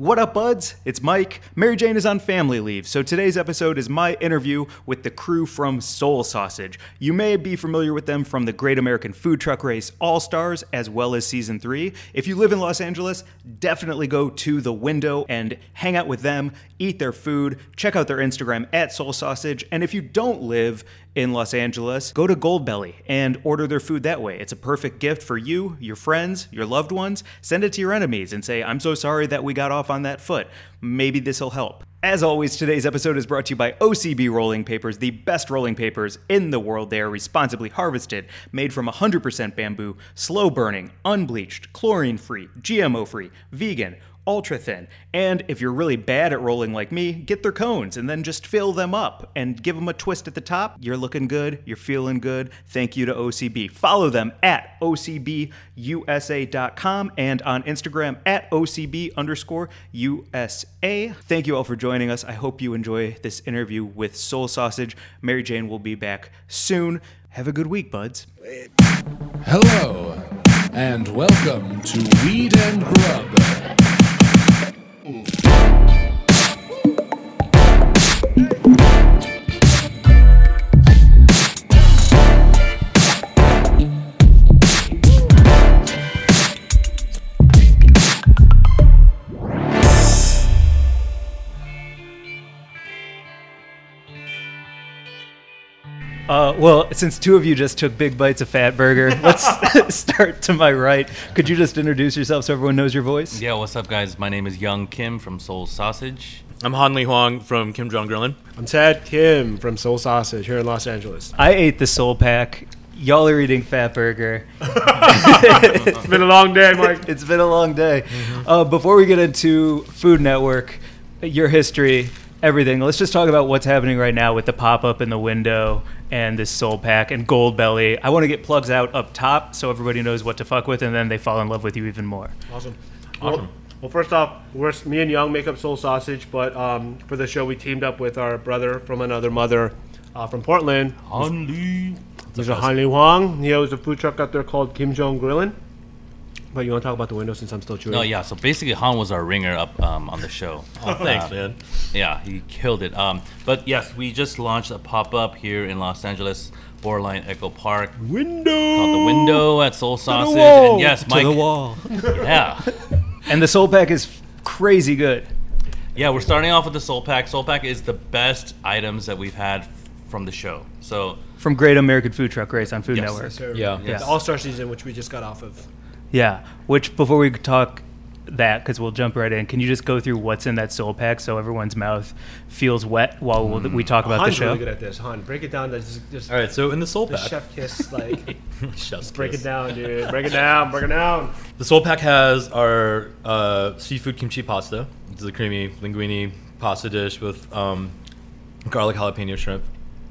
What up, buds? It's Mike. Mary Jane is on family leave, so today's episode is my interview with the crew from Soul Sausage. You may be familiar with them from the Great American Food Truck Race All Stars as well as Season 3. If you live in Los Angeles, definitely go to the window and hang out with them, eat their food, check out their Instagram at Soul Sausage, and if you don't live in Los Angeles, go to Goldbelly and order their food that way. It's a perfect gift for you, your friends, your loved ones. Send it to your enemies and say, I'm so sorry that we got off on that foot. Maybe this will help. As always, today's episode is brought to you by OCB Rolling Papers, the best rolling papers in the world. They are responsibly harvested, made from 100% bamboo, slow burning, unbleached, chlorine free, GMO free, vegan ultra thin. And if you're really bad at rolling like me, get their cones and then just fill them up and give them a twist at the top. You're looking good. You're feeling good. Thank you to OCB. Follow them at OCBUSA.com and on Instagram at OCB underscore USA. Thank you all for joining us. I hope you enjoy this interview with Soul Sausage. Mary Jane will be back soon. Have a good week, buds. Hello, and welcome to Weed and Grub. Ooh. Uh, well, since two of you just took big bites of Fat Burger, let's start to my right. Could you just introduce yourself so everyone knows your voice? Yeah, what's up, guys? My name is Young Kim from Soul Sausage. I'm Han Ly Hwang from Kim Jong Grillin. I'm Ted Kim from Soul Sausage here in Los Angeles. I ate the Soul Pack. Y'all are eating Fat Burger. It's been a long day, Mike. It's been a long day. Uh, before we get into Food Network, your history, everything, let's just talk about what's happening right now with the pop up in the window and this Soul Pack and Goldbelly. I want to get plugs out up top so everybody knows what to fuck with, and then they fall in love with you even more. Awesome. Well, well, first off, we're me and Young make up Soul Sausage, but um, for the show we teamed up with our brother from another mother uh, from Portland. Han Ly. There's a Han Ly Hwang. He owns a food truck out there called Kim Jong Grillin. But you want to talk about the window since I'm still chewing? No, yeah. So basically, Han was our ringer up um, on the show. Oh, thanks, Uh, man. Yeah, he killed it. Um, but yes, we just launched a pop up here in Los Angeles, Borderline Echo Park, Window. called the Window at Soul Sausage. wall. And yes, Mike. the wall. Yeah, And the Soul Pack is crazy good. yeah. We're starting off with the Soul Pack. Soul Pack is the best items that we've had from the show. So From Great American Food Truck Race on Food Yes. Network. Yes, sir. Yeah. The All Star season, which we just got off of. Yeah. Which before we talk that, because we'll jump right in, can you just go through what's in that soul pack so everyone's mouth feels wet while we'll, we talk about the Han's show? really good at this. Han, break it down. Just, just All right, so in the Soul the Pack, chef kiss, like Chef's break kiss. it down, dude. Break it down. Break it down. The Soul Pack has our uh, seafood kimchi pasta. It's a creamy linguine pasta dish with um, garlic jalapeno shrimp.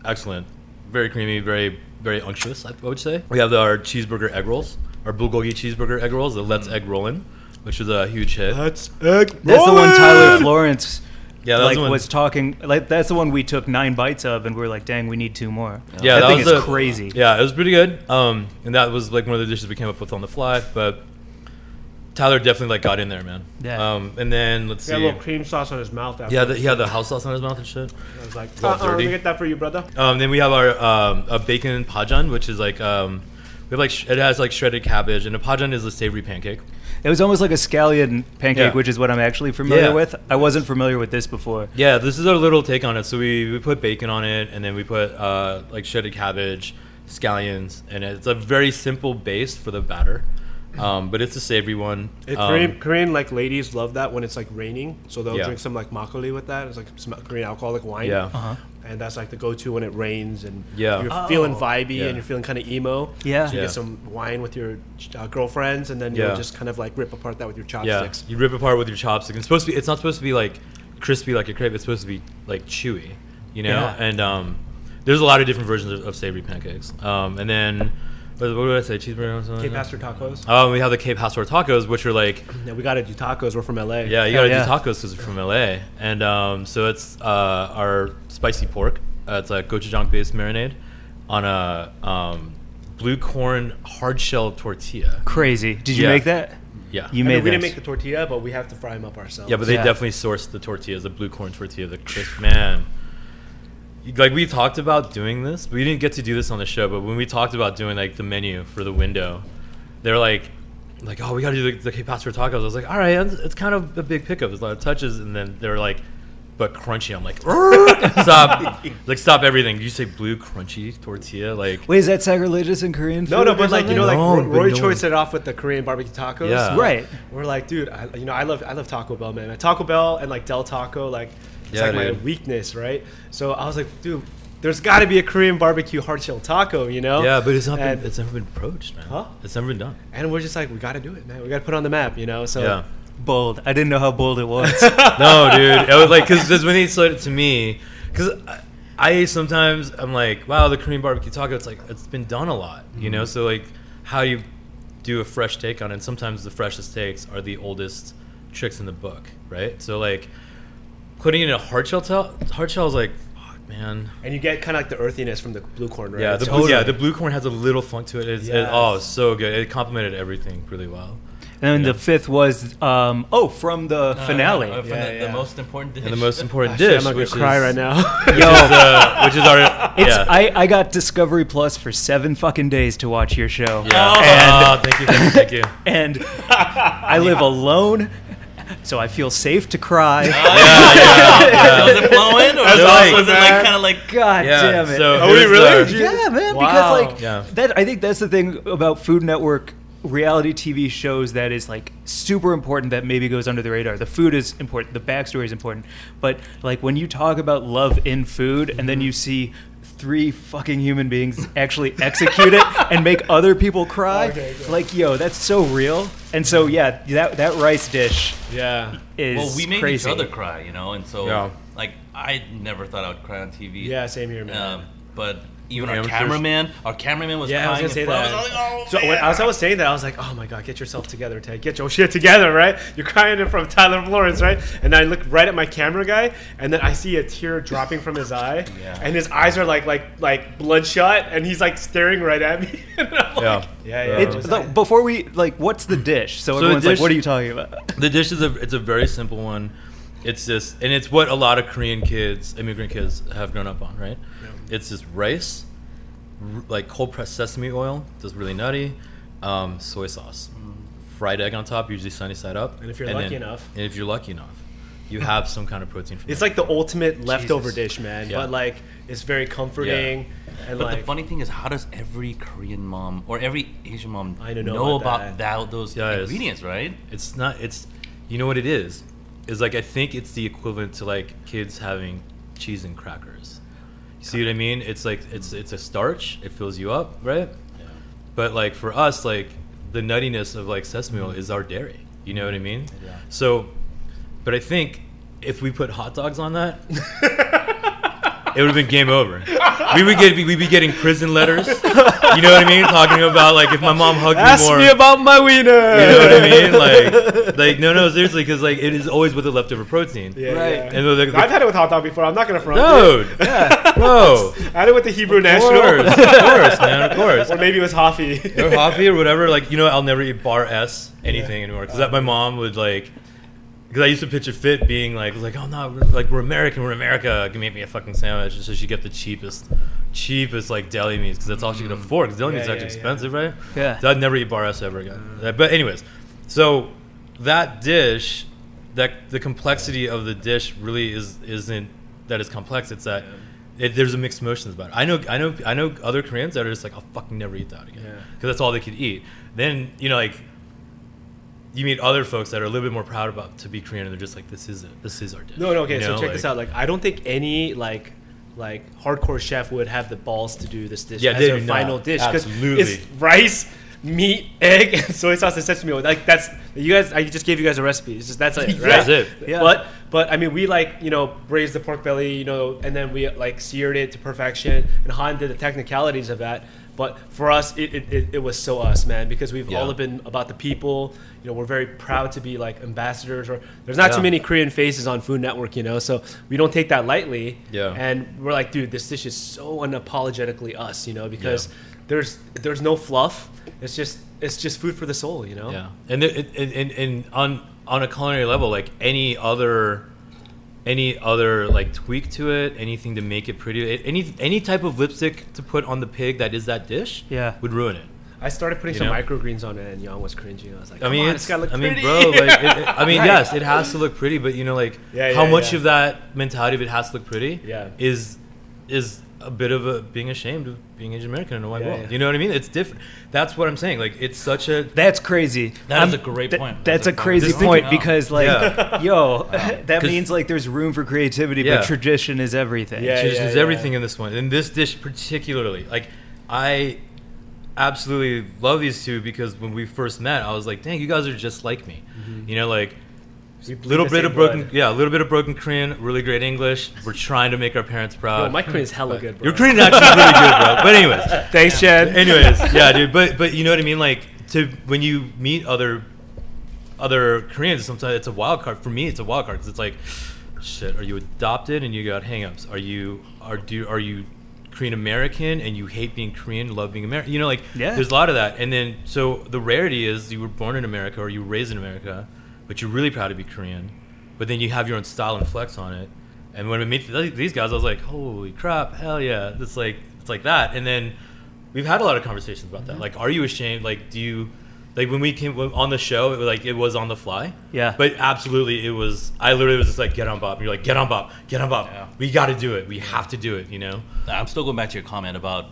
Excellent, very creamy, very very unctuous. I would say. We have our cheeseburger egg rolls, our bulgogi cheeseburger egg rolls, the Let's Egg Rollin', which was a huge hit. Let's egg. rollin'. That's the one Tyler! Florence Yeah, that was like the one- was talking like that's the one we took nine bites of and we are like, dang, we need two more. Yeah, that, that thing was is the- crazy. Yeah, it was pretty good. Um, and that was like one of the dishes we came up with on the fly. But Tyler definitely like got in there, man. Yeah. Um, and then let's He had see. a little cream sauce on his mouth. After Yeah, the, he had the house sauce on his mouth and shit. I was like, all uh-uh, let me get that for you, brother. Um, then we have our um, a bacon pajeon, which is like um, we have like sh- it has like shredded cabbage, and a pajeon is a savory pancake. It was almost like a scallion pancake, Yeah. which is what I'm actually familiar Yeah. with. I wasn't familiar with this before. Yeah, this is our little take on it. So we, we put bacon on it, and then we put uh, like shredded cabbage, scallions, and it's a very simple base for the batter. Um, but it's a savory one. It, Um, Korean, Korean like ladies love that when it's like raining, so they'll Yeah. drink some like makgeolli with that. It's like some Korean alcoholic wine. Yeah. Uh-huh. And that's like the go-to when it rains and Yeah. you're feeling Oh. vibey Yeah. and you're feeling kind of emo. Yeah. so you Yeah. get some wine with your uh, girlfriends, and then Yeah. you'll just kind of like rip apart that with your chopsticks. Yeah, chopsticks. you rip apart with your chopsticks. It's supposed to be. It's not supposed to be like crispy like a crepe. It's supposed to be like chewy, you know. Yeah. And um, there's a lot of different versions of, of savory pancakes. Um, and then what, what did I say? Cheeseburger. or something? Cape Pastor tacos. Oh, we have the Cape Pastor tacos, which are like Yeah, we gotta do tacos. We're from LA. yeah, you gotta yeah. do tacos because we're from LA. And um, so it's uh, our spicy pork. Uh, it's a gochujang based marinade on a um, blue corn hard shell tortilla. Crazy. Did you Yeah. make that? Yeah. You I made mean, we didn't make the tortilla, but we have to fry them up ourselves. Yeah, but they Yeah. definitely sourced the tortillas, the blue corn tortilla, the crisp man. Like we talked about doing this, we didn't get to do this on the show, but when we talked about doing like the menu for the window, they're like, like, oh, we got to do the, the pastor tacos. I was like, all right, it's, it's kind of a big pickup. There's a lot of touches, and then they're like, but crunchy. I'm like, stop, like stop everything. Did you say blue crunchy tortilla? Like, Wait, is that sacrilegious in Korean? No, food no, or but like you know, like No, Roy, but Roy no Choi one- off with the Korean barbecue tacos. Yeah. Right. We're like, dude, I, you know, I love, I love Taco Bell, man. Taco Bell and like Del Taco, like, it's Yeah, like my weakness, right? So I was like, dude, there's got to be a Korean barbecue hard shell taco, you know? yeah, but it's not. And- Been, it's never been approached, man. Huh? It's never been done. And we're just like, we got to do it, man. We got to put it on the map, you know? So Yeah. bold. I didn't know how bold it was. no, dude. It was like because when he said it to me, because I, I sometimes I'm like, wow, the Korean barbecue taco. It's like it's been done a lot, you know. Mm-hmm. So like, how you do a fresh take on it? And sometimes the freshest takes are the oldest tricks in the book, right? So like, putting it in a hard shell, tel- hard shell is like, fuck, man. and you get kind of like the earthiness from the blue corn, right? Yeah, the So- blue, yeah, the blue corn has a little funk to it. It's, it- oh, so good. It complemented everything really well. and then Yeah. the fifth was um, oh from the Uh, finale. uh, from Yeah, the, yeah. the most important dish. And the most important dish, I'm gonna cry is, right now. which is, uh, which is our It's yeah. I, I got Discovery Plus for seven fucking days to watch your show. Yeah. And oh, thank you, thank you, thank you. and I live alone, so I feel safe to cry. yeah, yeah, yeah. Was it flowing, or was, awesome, it, was it like kind of like? God Yeah, damn it. so Oh, wait, really? our- yeah, man. Wow. Because like Yeah. that, I think that's the thing about Food Network reality TV shows that is like super important that maybe goes under the radar. The food is important, the backstory is important, but like when you talk about love in food and then mm-hmm. you see three fucking human beings actually execute it and make other people cry, Okay, okay. like yo, that's so real. And so yeah, that that rice dish yeah. is Well, we made crazy. each other cry, you know, and so Yeah. like I never thought I would cry on TV. Yeah, same here, man. Um, but even When our amateurs- cameraman, our cameraman was Yeah, I was crying gonna say that. I was like, oh, So when man. I was, I was saying that, I was like, "Oh my god, get yourself together, Ted. Get your shit together, right? You're crying in front of Tyler Florence, right?" And I look right at my camera guy, and then I see a tear dropping from his eye, Yeah. and his eyes are like like like bloodshot, and he's like staring right at me. And I'm like, Yeah. yeah, yeah. It, it was- look, before we like, what's the dish? So, the everyone's dish- like, "What are you talking about?" The dish is a it's a very simple one. It's just and it's what a lot of Korean kids, immigrant kids, have grown up on, right? It's just rice, r- like cold pressed sesame oil, just really nutty, um, soy sauce, fried egg on top, usually sunny side up. And if you're lucky enough. and if you're lucky enough, you have some kind of protein. From it's that. like the ultimate leftover dish, man. Yeah. But like, it's very comforting, and But like, the funny thing is, how does every Korean mom or every Asian mom I don't know about about, that. that- those Yes. ingredients, right? It's not. It's you know what it is. Is like I think it's the equivalent to like kids having cheese and crackers. See what I mean? It's like it's it's a starch. It fills you up, right? But like for us, like the nuttiness of like sesame oil is our dairy. You know what I mean? Yeah. So, but I think if we put hot dogs on that, it would have been game over. We would get we'd be getting prison letters. You know what I mean? Talking about like if my mom hugged ask me more. Ask me about my wiener. You know what I mean? Like, like no, no, seriously, because like it is always with the leftover protein. Yeah, Right. yeah. And the, the, I've had it with hot dog before. I'm not gonna front. dude, no, yeah, bro, I had it with the Hebrew of National, course, of course, man, of course. or maybe it was Hafi. Or coffee or whatever. Like you know, I'll never eat bar S anything anymore because that my mom would like. Because I used to pitch a fit being like, like, oh no, we're, like we're American, we're America. Can make me a fucking sandwich, and so she get the cheapest, cheapest like deli meats because that's all she could afford. Because deli Yeah, meats are actually yeah, yeah. expensive, right? Yeah. So I'd never eat bar S ever again. Uh, But anyways, so that dish, that the complexity of the dish really is isn't that it's complex. It's that it, there's a mixed emotions about it. I know, I know, I know other Koreans that are just like, I'll fucking never eat that again Yeah. because that's all they could eat. Then you know, like you meet other folks that are a little bit more proud about to be Korean, and they're just like, this is it, this is our dish. No, no, okay. You so know, check this out. Like, I don't think any like like hardcore chef would have the balls to do this dish Yeah, as they their final not. dish because it's rice, meat, egg, and soy sauce and sesame oil. Like that's you guys. I just gave you guys a recipe. It's just that's it. Right? That's it. Yeah. But but I mean, we like you know braised the pork belly, you know, and then we like seared it to perfection. And Han did the technicalities of that. But for us, it, it, it, it was so us, man, because we've Yeah. all been about the people. You know, we're very proud to be like ambassadors. Or there's not Yeah. too many Korean faces on Food Network, you know, so we don't take that lightly. Yeah. And we're like, dude, this dish is so unapologetically us, you know, because there's there's no fluff. It's just it's just food for the soul, you know. Yeah, and and, and, and on on a culinary level, like any other any other like tweak to it, anything to make it pretty, any any type of lipstick to put on the pig that is that dish, Yeah. would ruin it. I started putting You some know? microgreens on it, and Young was cringing. I was like, I mean, on, it's, it's gotta look I mean, pretty. bro, like, it, it- I mean, Right. yes, it has to look pretty, but you know, like, Yeah, how yeah, much yeah. of that mentality of it has to look pretty, Yeah. is is a bit of a being ashamed of being Asian American in a white Yeah, world. yeah. You know what I mean? It's different. That's what I'm saying. Like, it's such a That's crazy. That is I'm- a great th- point. That's, That's a a crazy point because, like, Yeah. yo, that means like there's room for creativity, Yeah. but tradition is everything. Yeah. There's there's everything in this one. In this dish particularly, like I absolutely love these two because when we first met, I was like, "Dang, you guys are just like me." Mm-hmm. You know, like We bleed little bit of broken, yeah, a little bit of broken Korean, really great English. We're trying to make our parents proud. Yo, my Korean is hella good, bro. Your Korean actually is really good, bro. But anyways, Thanks, Chad. anyways, yeah, dude. But but you know what I mean? Like to when you meet other other Koreans, sometimes it's a wild card. For me, it's a wild card because it's like, shit. Are you adopted and you got hangups? Are you are do are you Korean American and you hate being Korean, love being American? You know, like Yeah. there's a lot of that. And then so the rarity is you were born in America or you were raised in America, but you're really proud to be Korean. But then you have your own style and flex on it. And when we meet these guys, I was like, holy crap, hell yeah! It's like it's like that. And then we've had a lot of conversations about Mm-hmm. that. Like, are you ashamed? Like, do you like when we came on the show? It was like it was on the fly. Yeah. But absolutely, it was. I literally was just like, get on Bob. And you're like, get on Bob. Get on Bob. Yeah. We got to do it. We have to do it. You know. I'm still going back to your comment about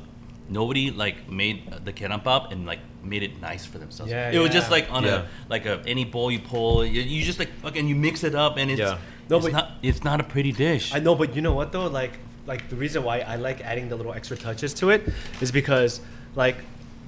nobody like made the gyeranbap and like made it nice for themselves. Yeah, it was just like on Yeah. a like a any bowl you pull, you, you just like fucking you mix it up and it's Yeah. No, it's but- not it's not a pretty dish. I know, but you know what though? Like, like the reason why I like adding the little extra touches to it is because, like,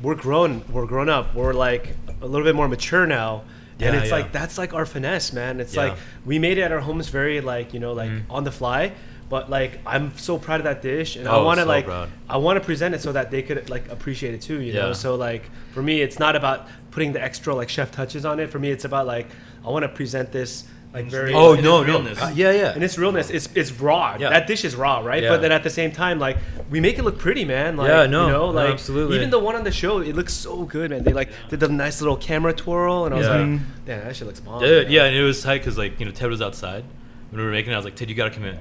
we're grown, we're grown up, we're like a little bit more mature now, and it's yeah. like that's like our finesse, man. It's Yeah. like we made it at our homes very like you know like Mhm. on the fly. But like I'm so proud of that dish, and I Oh, want to so like proud. I want to present it so that they could like appreciate it too, you know. So like for me, it's not about putting the extra like chef touches on it. For me, it's about like I want to present this like very Oh in no its no. realness. Uh, yeah yeah. and its realness it's it's raw Yeah. that dish is raw right Yeah. but then at the same time like we make it look pretty man like Yeah, no, you know no, absolutely. even the one on the show it looks so good man they like did the nice little camera twirl and i was Yeah. like damn that shit looks bomb Dude, man." yeah, and it was tight because like you know Ted was outside when we were making it. I was like, Ted, you gotta come in.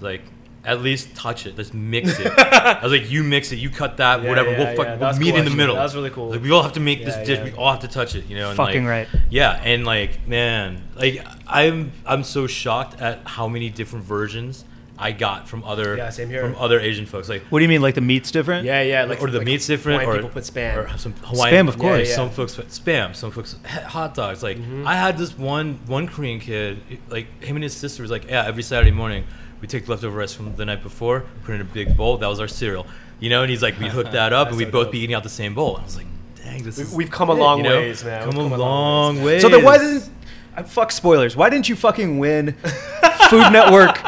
Like, at least touch it. Let's mix it. I was like, you mix it, you cut that, Yeah, whatever. yeah, we'll fuck, that we'll meet cool, in the middle. That was really cool. Like, we all have to make this dish. yeah. We all have to touch it. You know. And Fucking like, right. Yeah, and like, man, like I'm I'm so shocked at how many different versions I got from other Yeah, same here. from other Asian folks. Like, What do you mean, like the meat's different? yeah yeah like or the like meat's different, Hawaiian or people put spam or some Hawaiian, Spam, of course. Yeah, yeah. Some folks put spam, some folks hot dogs. Like Mm-hmm. I had this one one Korean kid, like him and his sister was like, yeah, every Saturday morning we take leftover rice from the night before, put it in a big bowl. That was our cereal, you know. And he's like, we hooked that up, and we'd so both dope. be eating out the same bowl. I was like, dang, this is we've come a long you know? ways, man. Come a come a long long ways. So then why didn't uh, fuck spoilers? Why didn't you fucking win Food Network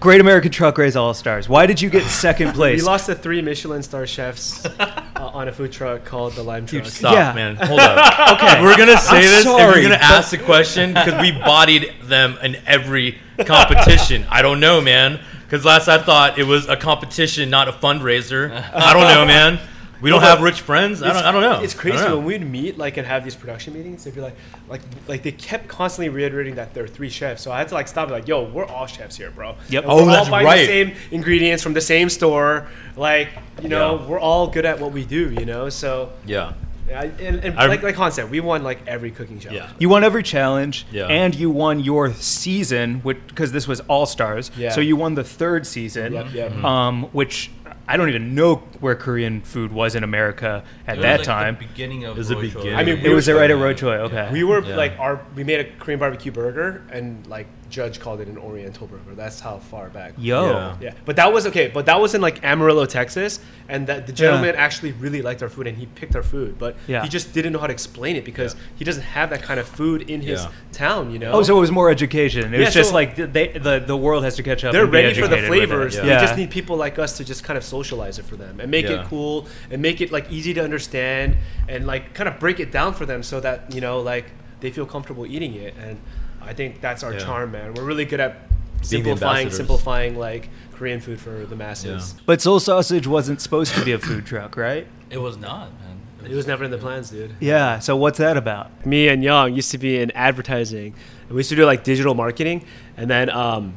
Great American Truck Race All Stars? Why did you get second place? we lost to three michelin star chefs uh, on a food truck called the lime truck Stop, Yeah. man. Hold up. Okay. If we're gonna say I'm this, if sorry, you're gonna but- ask the question, because we bodied them in every competition. I don't know, man. Because last I thought it was a competition, not a fundraiser. I don't know, man. We don't have rich friends. I don't, I don't know. It's crazy know. when we'd meet like and have these production meetings. They'd be like, like, like they kept constantly reiterating that there are three chefs. So I had to like stop. and Like, yo, we're all chefs here, bro. Yep. And Oh, we're all that's buying right. the same ingredients from the same store. Like, you know, Yeah. we're all good at what we do. You know, so Yeah. I, and, and I- like like Han said, we won like every cooking challenge. Yeah. You won every challenge, Yeah. and you won your season, which because this was All Stars. Yeah. So you won the third season, Yep, yep. Um, which I don't even know where Korean food was in America at It was that like time. the beginning of It was the Roy Choi. beginning. I mean, it was were- right at Roy Choi. Okay. We were Yeah. like our we made a Korean barbecue burger and like Judge called it an Oriental burger. That's how far back. Yo. Yeah. Yeah, but that was okay. But that was in like Amarillo, Texas, and that the gentleman actually really liked our food and he picked our food, but Yeah. he just didn't know how to explain it because Yeah. he doesn't have that kind of food in his Yeah. town. You know. Oh, so it was more education. It Yeah, was just so- like they, the the world has to catch up. they're and be ready for the educated with it. flavors. Yeah. They just need people like us to just kind of socialize it for them and make Yeah. it cool and make it like easy to understand and like kind of break it down for them so that you know like they feel comfortable eating it. And I think that's our Yeah. charm, man. We're really good at simplifying, simplifying like Korean food for the masses. But Soul Sausage wasn't supposed to be a food truck, right? It was not, man. It was never in the plans, dude. Yeah. So what's that about? me and Young used to be in advertising. And we used to do like digital marketing, and then um,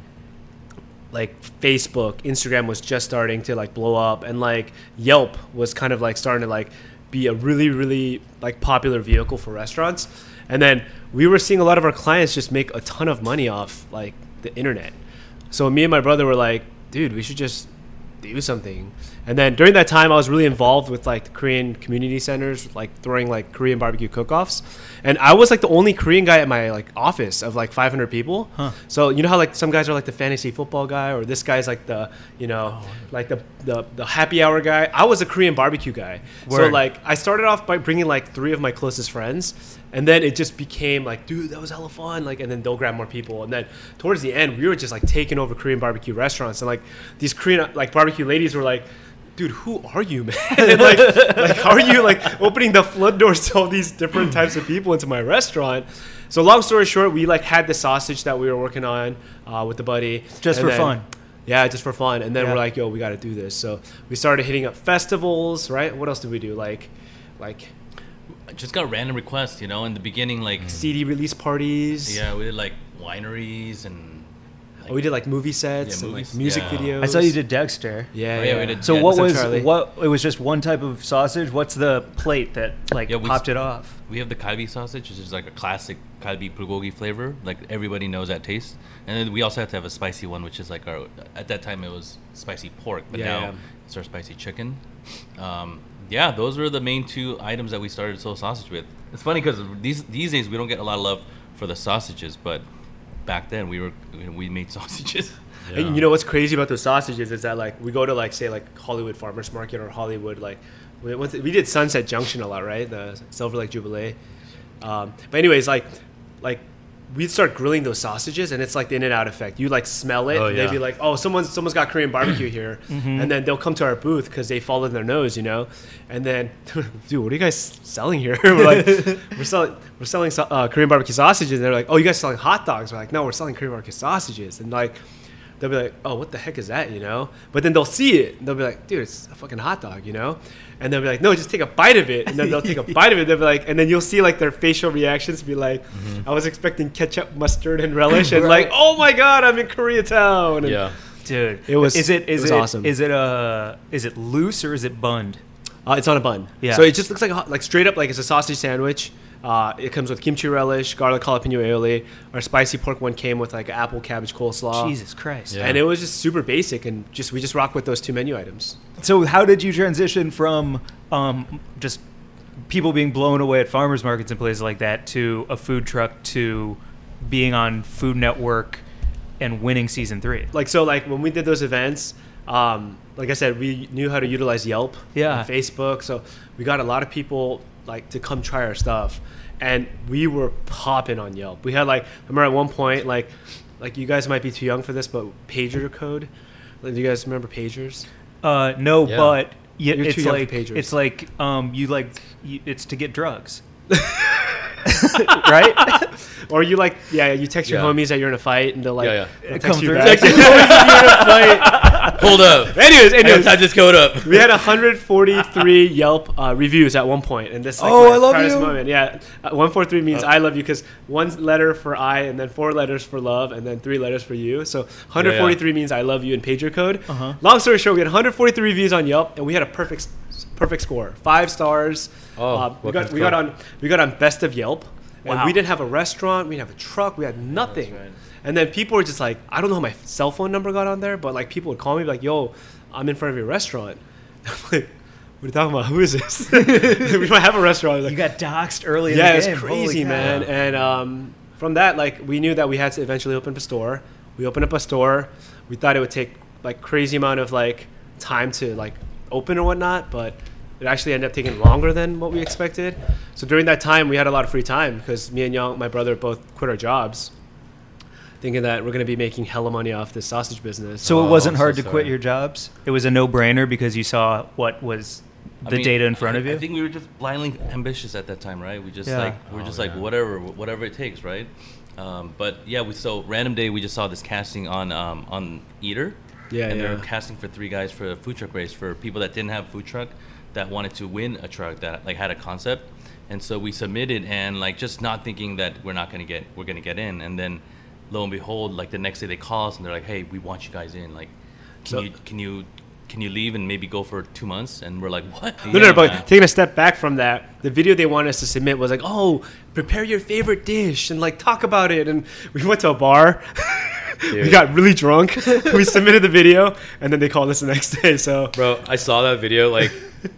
like Facebook, Instagram was just starting to like blow up, and like Yelp was kind of like starting to like be a really really like popular vehicle for restaurants. And then we were seeing a lot of our clients just make a ton of money off like the internet. So me and my brother were like, dude, we should just do something. And then during that time, I was really involved with like the Korean community centers, like throwing like Korean barbecue cook-offs. And I was like the only Korean guy at my like office of like 500 people. So you know how like some guys are like the fantasy football guy, or this guy's like the you know like the, the the happy hour guy. I was a Korean barbecue guy. So like I started off by bringing like three of my closest friends, and then it just became like, dude, that was hella fun. Like, and then they'll grab more people, and then towards the end, we were just like taking over Korean barbecue restaurants, and like these Korean like barbecue ladies were like. Dude, who are you, man? And like, like, how are you like opening the flood doors to all these different types of people into my restaurant? So, long story short, we like had the sausage that we were working on uh, with the buddy, Just for then- fun. yeah, just for fun. And then Yeah. we're like, yo, we got to do this. So we started hitting up festivals, right? What else did we do? Like, like just got random requests, you know. In the beginning, like CD release parties. yeah, we did like wineries and Oh, we did like movie sets Yeah, and like movies. music Yeah. videos. I saw you did Dexter. Yeah, Oh, yeah. yeah, we did- So Yeah, what was up, Charlie? what? It was just one type of sausage. What's the plate that like Yeah, we popped s- it off? we have the kalbi sausage, which is like a classic kalbi bulgogi flavor. Like everybody knows that taste. And then we also have to have a spicy one, which is like our. At that time, it was spicy pork, but Yeah, now yeah. it's our spicy chicken. Um, yeah, those were the main two items that we started soul sausage with. It's funny because these these days we don't get a lot of love for the sausages, but back then we were we made sausages. And you know what's crazy about those sausages is that like we go to like say like Hollywood Farmers Market or Hollywood like we, we did Sunset Junction a lot, right? The Silver Lake Jubilee. Um, but anyways, like like we'd start grilling those sausages and it's like the in and out effect. You like smell it, Oh, and they'd be like, "Oh, someone's someone's got Korean barbecue here," and then they'll come to our booth because they followed their nose, you know. And then, dude, what are you guys selling here? we're like, we're selling we're selling uh, Korean barbecue sausages. And they're like, "Oh, you guys selling hot dogs?" We're like, "No, we're selling Korean barbecue sausages." And like. They'll be like, "Oh, what the heck is that?" You know. But then they'll see it. And they'll be like, "Dude, it's a fucking hot dog," you know. And they'll be like, "No, just take a bite of it." And then they'll take a bite of it. They'll be like, and then you'll see like their facial reactions be like, Mm-hmm. "I was expecting ketchup, mustard, and relish," and like, "Oh my god, I'm in Koreatown." And Yeah. Dude, It was- Is it? Is it was it? awesome. Is it uh? Is it loose or is it bunned? Uh, it's on a bun. Yeah. So it just looks like a, hot- like straight up like it's a sausage sandwich. Uh, it comes with kimchi relish, garlic jalapeno aioli. Our spicy pork one came with like apple cabbage coleslaw. Jesus Christ. Yeah. And it was just super basic, and just we just rock with those two menu items. So how did you transition from um just people being blown away at farmers markets and places like that to a food truck to being on Food Network and winning season three? Like so, like when we did those events, um, like I said, we knew how to utilize Yelp, Yeah. and Facebook. So we got a lot of people like to come try our stuff, and we were popping on Yelp. We had like I remember at one point like like you guys might be too young for this, but pager code. Like, do you guys remember pagers? Uh, no, Yeah. but yeah, You're too it's young for like pagers. it's like um you like you, it's to get drugs, right? Or you like yeah, you text your Yeah. homies that you're in a fight, and they'll like Yeah, they'll Come text you through. back. Text Hold up. anyways, I got anyways, time this code up. we had 143 Yelp uh, reviews at one point, and this like, Oh, I love you. moment. Yeah, uh, 143 means I love you because one letter for I, and then four letters for love, and then three letters for you. So 143 means I love you in pager code. Uh-huh. Long story short, we had 143 reviews on Yelp, and we had a perfect perfect score, five stars. Oh, Uh, we got we got on we got on best of Yelp. And we didn't have a restaurant, we didn't have a truck, we had nothing. right. And then people were just like, I don't know how my cell phone number got on there, but like people would call me like, "Yo, I'm in front of your restaurant." I'm like, "What are you talking about? Who is this?" we might have a restaurant. Like, you got doxxed early in yeah, the it's. Holy crazy, cow. man. And um, from that, like, we knew that we had to eventually open up a store. We opened up a store. We thought it would take like crazy amount of like time to like open or whatnot, but it actually ended up taking longer than what we expected. So during that time, we had a lot of free time because me and Young, my brother, both quit our jobs, thinking that we're going to be making hella money off this sausage business. So it Oh, wasn't hard so to quit your jobs. It was a no-brainer because you saw what was I the mean, data in front of you. I think we were just blindly ambitious at that time, right? We just Yeah. like we're Oh, just like whatever, whatever it takes, right? Um, but yeah, we so random day we just saw this casting on um, on Eater, Yeah, and yeah. they're casting for three guys for a food truck race for people that didn't have a food truck that wanted to win a truck that like had a concept. And so we submitted and like just not thinking that we're not gonna get we're gonna get in. And then lo and behold, like the next day they call us and they're like, Hey, we want you guys in. Like can So- you can you can you leave and maybe go for two months? And we're like, What? No, no, Yeah, no, but man. taking a step back from that, the video they wanted us to submit was like, "Oh, prepare your favorite dish and like talk about it." And we went to a bar. we got really drunk. we submitted the video, and then they called us the next day. So Bro, I saw that video. Like,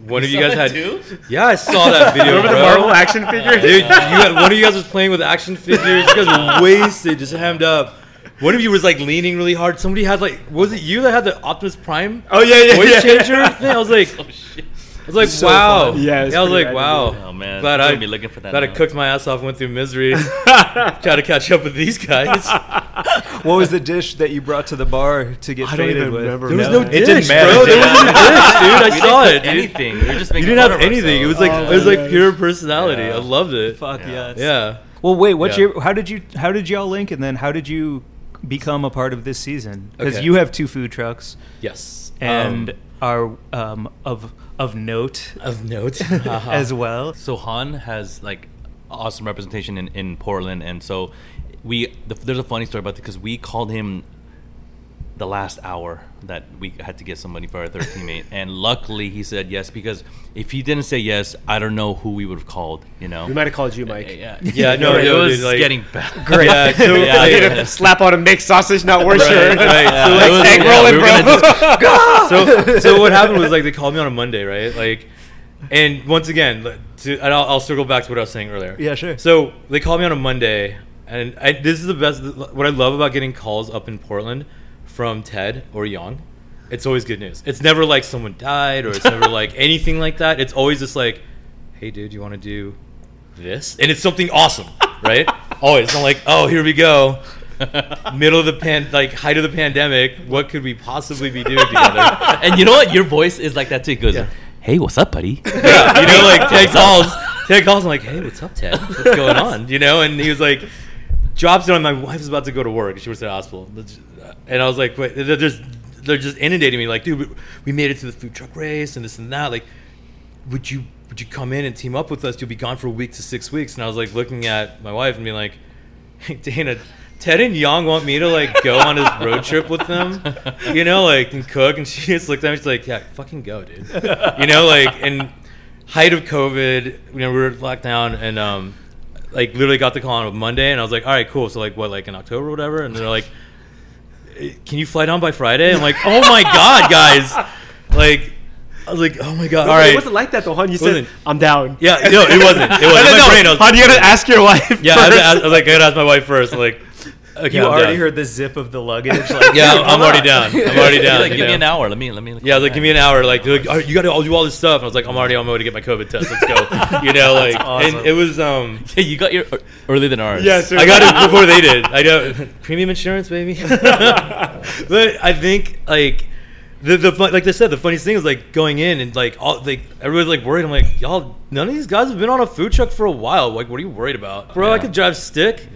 one of you guys had. too? Yeah, I saw that video. remember the bro. Marvel action figure? Dude, you had, one of you guys was playing with action figures. You guys were wasted, just hammed up. One of you was like leaning really hard. Somebody had like, was it you that had the Optimus Prime Oh yeah, yeah, voice yeah. changer thing? I was like, Oh shit. I was like, So wow. fun. Yeah, it's I was like, wow. Oh man, Glad I'm I gonna be looking for that. Glad I now. cooked my ass off, went through misery, try to catch up with these guys. What was the dish that you brought to the bar to get I don't faded even with? remember. There was No, no it dish, didn't matter, bro. There did it? wasn't a dish, dude. I We saw didn't it, dude. Anything. We were just You didn't have of anything. It was like ourselves. it was like Oh, pure personality. Yeah. I loved it. Fuck Yeah. yes. Yeah. Well, wait. What's Yeah. your? How did you? How did y'all link? And then how did you become a part of this season? Because Okay. you have two food trucks Yes. and Um, are um, of of note of note as well. So Han has like awesome representation in, in Portland, and so we the, there's a funny story about it because we called him the last hour that we had to get somebody for our third teammate, and luckily he said yes because if he didn't say yes, I don't know who we would have called. You know, We might have called you, Mike. Yeah, Yeah, no, it no, was dude, like- getting bad. Great. Yeah, so, Yeah, like, yeah. Slap on a mixed sausage, not worse Right, right. Yeah, So, like, was- egg rolling, we bro. just- so, so what happened was like they called me on a Monday, right? Like, and once again, to, and I'll, I'll circle back to what I was saying earlier. Yeah, sure. So they called me on a Monday, and I, this is the best. What I love about getting calls up in Portland from Ted or Young, it's always good news. It's never like someone died or it's never like anything like that. It's always just like, hey, dude, you want to do this? And it's something awesome, right? always. It's not like, oh, here we go. Middle of the pan, like height of the pandemic. What could we possibly be doing together? and you know what? Your voice is like that too. It goes, Yeah. "Hey, what's up, buddy?" yeah, you know, like Ted calls. Ted calls. I'm like, hey, what's up, Ted? What's going on? You know, and he was like, drops it on. My wife was about to go to work. She was at the hospital, and I was like, wait, they're just they're just inundating me. Like, dude, we- made it to the food truck race and this and that. Like, would you would you come in and team up with us? You'll be gone for a week to six weeks. And I was like looking at my wife and being like, hey, Dana. Ted and Young want me to like go on his road trip with them, you know, like and cook. And she just looked at me. She's like, "Yeah, fucking go, dude." You know, like in height of COVID, you know, we were locked down and um, like literally got the call on a Monday, and I was like, "All right, cool." So like, what, like in October or whatever? And they're like, "Eh, "Can you fly down by Friday?" I'm like, "Oh my god, guys!" Like, I was like, "Oh my god!" All It right, wasn't like that though, hon. You said. "I'm down." yeah, no, it wasn't. It wasn't. No, My no, brain, I was- hon, you gotta ask your wife. yeah, I, first. I was like, I gotta ask my wife first. Like, okay, You I'm already down. heard the zip of the luggage. Like, Yeah, hold I'm already down. I'm already down. like, give me an hour. Let me let me. Yeah, I was like, give me an hour. Like, like, "Oh, you got to all do all this stuff. And I was like, I'm already on my way to get my COVID test. Let's go. You know, like, awesome. and it was um, Yeah, you got your earlier than ours. Yes, sir. I got it before they did. I know premium insurance, baby. but I think like the the fun- like I said, the funniest thing is like going in and like all like everybody's like worried. I'm like, y'all, none of these guys have been on a food truck for a while. Like, what are you worried about, bro? I could drive stick.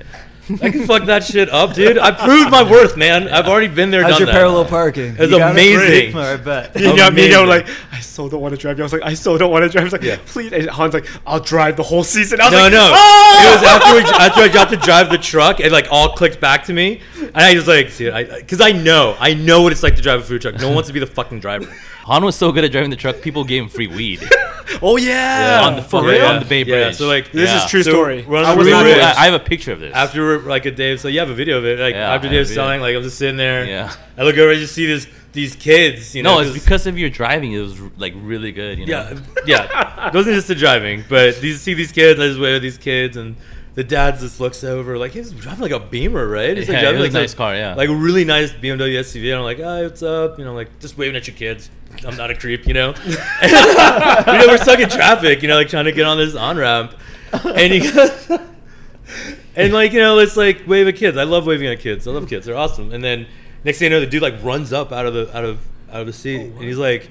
I can fuck that shit up, dude. I proved my worth, man. I've already been there, How's done your that. parallel parking? It's You got it? amazing. I bet. You got me, you know, like, I so don't want to drive. I was like, I so don't want to drive. I was like, Yeah. please. And Han's like, I'll drive the whole season. I was No, like, no. "Ah!" It was after, we, after I got to drive the truck, it like all clicked back to me, and I was like, "See, I because I know, I know what it's like to drive a food truck. No one wants to be the fucking driver." Han was so good at driving the truck. People gave him free weed Oh yeah. on the For yeah, real? on the Bay Yeah, so, like, This Yeah. is true So, story. we're on I the was not Bridge. I I have a picture of this. After like a day, so you have a video of it. Like Yeah, after I Dave's have a video. selling, like I'm just sitting there. Yeah. I look over, I just see this these kids. You know, no, it's 'cause- because of your driving. It was like really good. You know? Yeah, yeah. It wasn't just the driving, but these see these kids. I just wave at these kids, and the dad just looks over like he's driving like a Beamer, right? He's like Yeah, driving it was like a nice car, yeah. like a really nice BMW SUV. And I'm like, hi, what's up? You know, like just waving at your kids. I'm not a creep, you know. you know, we're stuck in traffic, you know, like trying to get on this on ramp, and he goes, and like you know, it's like wave at kids. I love waving at kids. I love kids. They're awesome. And then next thing you know, the dude like runs up out of the out of out of the seat, oh, and he's like,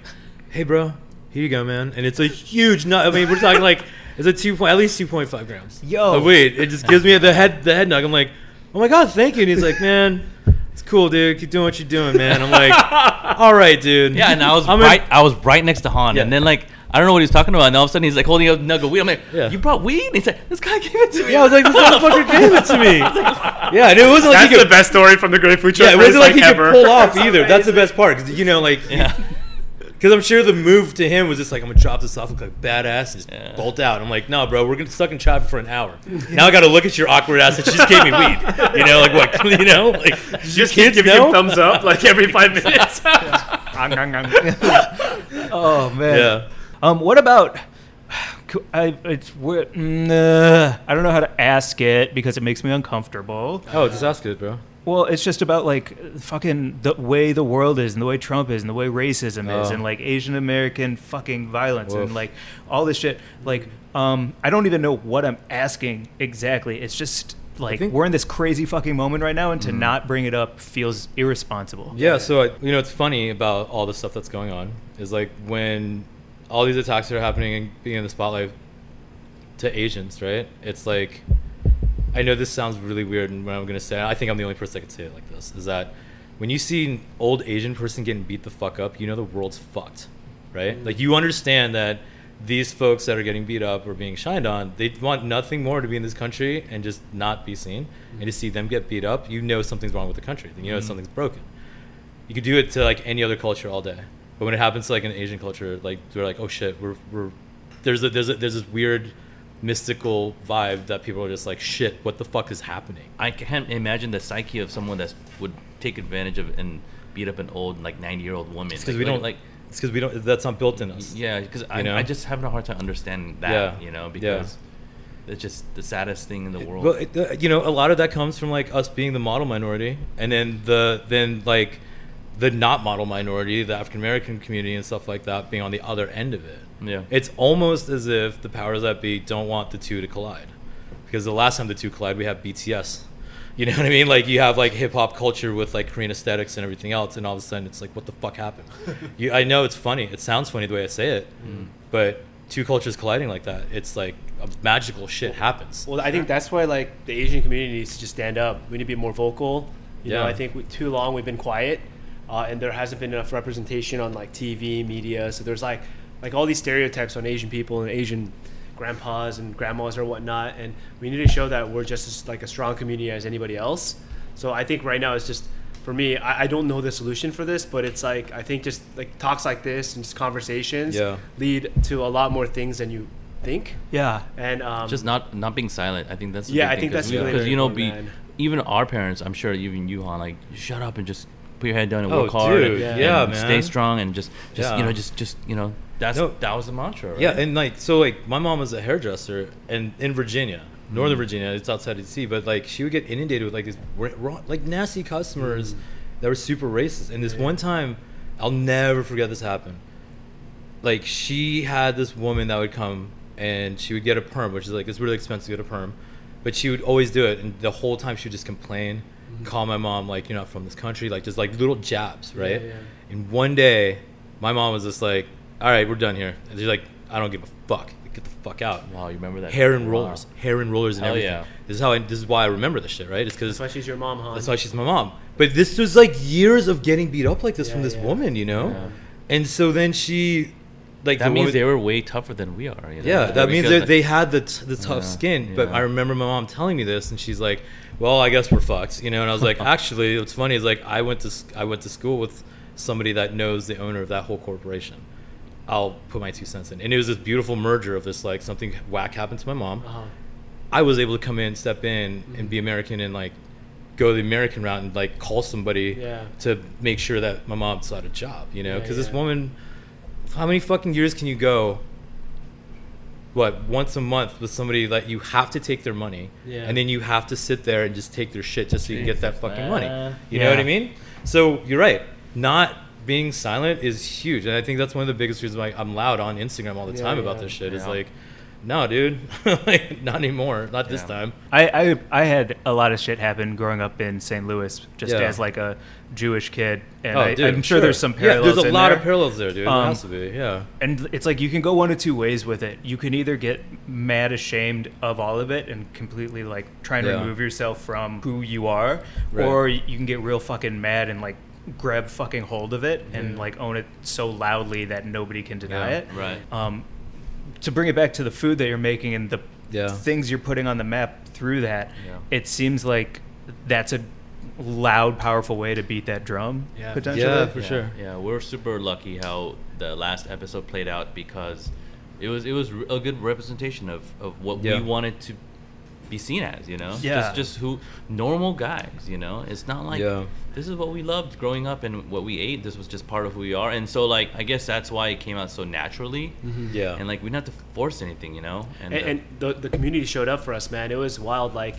"Hey, bro, here you go, man." And it's a huge nut. I mean, we're talking like it's a two point, at least two point five grams. Yo. of weed. It just gives me the head the head nug. I'm like, "Oh my god, thank you." And he's like, "Man." it's cool, dude. Keep doing what you're doing, man. I'm like, all right, dude. Yeah, and I was I'm in- right. I was right next to Han, Yeah. and then like I don't know what he's talking about, and all of a sudden he's like holding a nug of weed. I'm like, Yeah. "You brought weed?" And he's like, "This guy gave it to me." yeah, I was like, this motherfucker gave it to me. Yeah, and it wasn't like That's he the best story from the Great Food Truck yeah, it wasn't like he could pull off either. That's the best part because you know, like, yeah. Because I'm sure the move to him was just like, I'm gonna drop this off, look like badass, and just Yeah. bolt out. I'm like, no, bro, we're gonna stuck in traffic for an hour. Now I got to look at your awkward ass that she just gave me weed. You know, like what? You know, like Just kids keep giving know? him thumbs up like every five minutes. oh man. Yeah. Um, what about? I it's we're- mm, uh, I don't know how to ask it because it makes me uncomfortable. Oh, just ask it, bro. Well, it's just about like fucking the way the world is and the way Trump is and the way racism is Oh. and like Asian American fucking violence Woof. and like all this shit. Like, um, I don't even know what I'm asking exactly. It's just like think- we're in this crazy fucking moment right now, and to not bring it up feels irresponsible. Yeah, so I, you know, it's funny about all the stuff that's going on is like when all these attacks are happening and being in the spotlight to Asians, right? It's like I know this sounds really weird, and what I'm gonna say, I think I'm the only person that can say it like this, is that when you see an old Asian person getting beat the fuck up, you know the world's fucked, right? Mm. Like you understand that these folks that are getting beat up or being shined on, they want nothing more to be in this country and just not be seen, and to mm. see them get beat up, you know something's wrong with the country, you know mm. something's broken. You could do it to like any other culture all day. But when it happens to like an asian culture like they're like oh shit we're, we're there's a there's a there's this weird mystical vibe that people are just like shit what the fuck is happening I can't imagine the psyche of someone that would take advantage of and beat up an old like 90 year old woman. because Like- we don't like. it's because we don't that's not built in us Yeah, because I, know? I just having a hard time understanding that. Yeah, You know, yeah. because it's just the saddest thing in the world. Well, it, uh, you know, a lot of that comes from like us being the model minority, and then the then like the not model minority, the African American community and stuff like that, being on the other end of it. Yeah. it's almost as if the powers that be don't want the two to collide, because the last time the two collide, we have BTS. You know what I mean? Like you have like hip hop culture with like Korean aesthetics and everything else, and all of a sudden it's like, what the fuck happened? you, I know it's funny. It sounds funny the way I say it, Mm. but two cultures colliding like that, it's like a magical shit happens. Well, I think that's why like the Asian community needs to just stand up. We need to be more vocal. You know, Yeah. I think we, too long we've been quiet, uh, and there hasn't been enough representation on like TV, media. So there's like like all these stereotypes on Asian people and Asian grandpas and grandmas or whatnot, and we need to show that we're just as like a strong community as anybody else. So I think right now it's just for me. I, I don't know the solution for this, but it's like I think just like talks like this and just conversations Yeah. lead to a lot more things than you think. Yeah. And um, just not not being silent. I think that's the Yeah, I think that's we- really because you know, be even our parents. I'm sure even you, Han, like shut up and just put your head down and Oh, work hard. dude, and, yeah, and man. stay strong and just just Yeah. you know just just you know that's No. that was the mantra. Right? Yeah, and like so, like my mom was a hairdresser, and in Virginia, mm-hmm. Northern Virginia, it's outside of DC, but like she would get inundated with like these ra- like nasty customers mm-hmm. that were super racist. And this one time, I'll never forget this happened. Like she had this woman that would come and she would get a perm, which is like it's really expensive to get a perm, but she would always do it, and the whole time she would just complain, mm-hmm. call my mom like you're not from this country, like just like little jabs, right? yeah. And one day, my mom was just like, "All right, we're done here." And she's like, "I don't give a fuck. Get the fuck out." Wow, you remember that? Hair and Wow. rollers, hair and rollers, and Hell everything. yeah. This is how. I, this is why I remember this shit, right? It's because That's why she's your mom, huh? that's why she's my mom. But this was like years of getting beat up like this from this yeah. woman, you know. Yeah. And so then she, like, That the means woman- they were way tougher than we are. You know? yeah, that means Because that they had the, t- the tough Yeah, skin. But yeah. I remember my mom telling me this, and she's like, "Well, I guess we're fucked," you know. And I was like, "Actually, what's funny is like I went to s- I went to school with somebody that knows the owner of that whole corporation. I'll put my two cents in, and it was this beautiful merger of this like something whack happened to my mom. Uh-huh. I was able to come in, step in, and be American, and like go the American route and like call somebody Yeah. to make sure that my mom still had a job, you know? Yeah, Because this woman, how many fucking years can you go? What once a month with somebody that you have to take their money, Yeah. and then you have to sit there and just take their shit just so you can get that fucking money. You Yeah. know what I mean? So you're right. Not being silent is huge, and I think that's one of the biggest reasons why I'm loud on Instagram all the Yeah, time about this shit. Is like no, dude, like, not anymore, not this time. I, I I had a lot of shit happen growing up in St. Louis, just Yeah. as like a Jewish kid, and oh, I, dude, I'm sure, there's some parallels. Yeah, there's a in lot there. of parallels there, dude. Um, it has to be, yeah. and it's like you can go one of two ways with it. You can either get mad ashamed of all of it and completely like try and Yeah. remove yourself from who you are, Right. or you can get real fucking mad and like grab fucking hold of it and like own it so loudly that nobody can deny Yeah. it. Right. Um, to bring it back to the food that you're making and the Yeah. things you're putting on the map through that, Yeah. it seems like that's a loud, powerful way to beat that drum. Yeah. potentially. Yeah, for yeah, sure. Yeah, we're super lucky how the last episode played out because it was it was a good representation of, of what Yeah. we wanted to be seen as, you know? Yeah. Just just who normal guys, you know? It's not like Yeah. this is what we loved growing up and what we ate. This was just part of who we are. And so like I guess that's why it came out so naturally. Yeah. And like we didn't have to force anything, you know? and, uh, and the, the community showed up for us, man. It was wild. Like,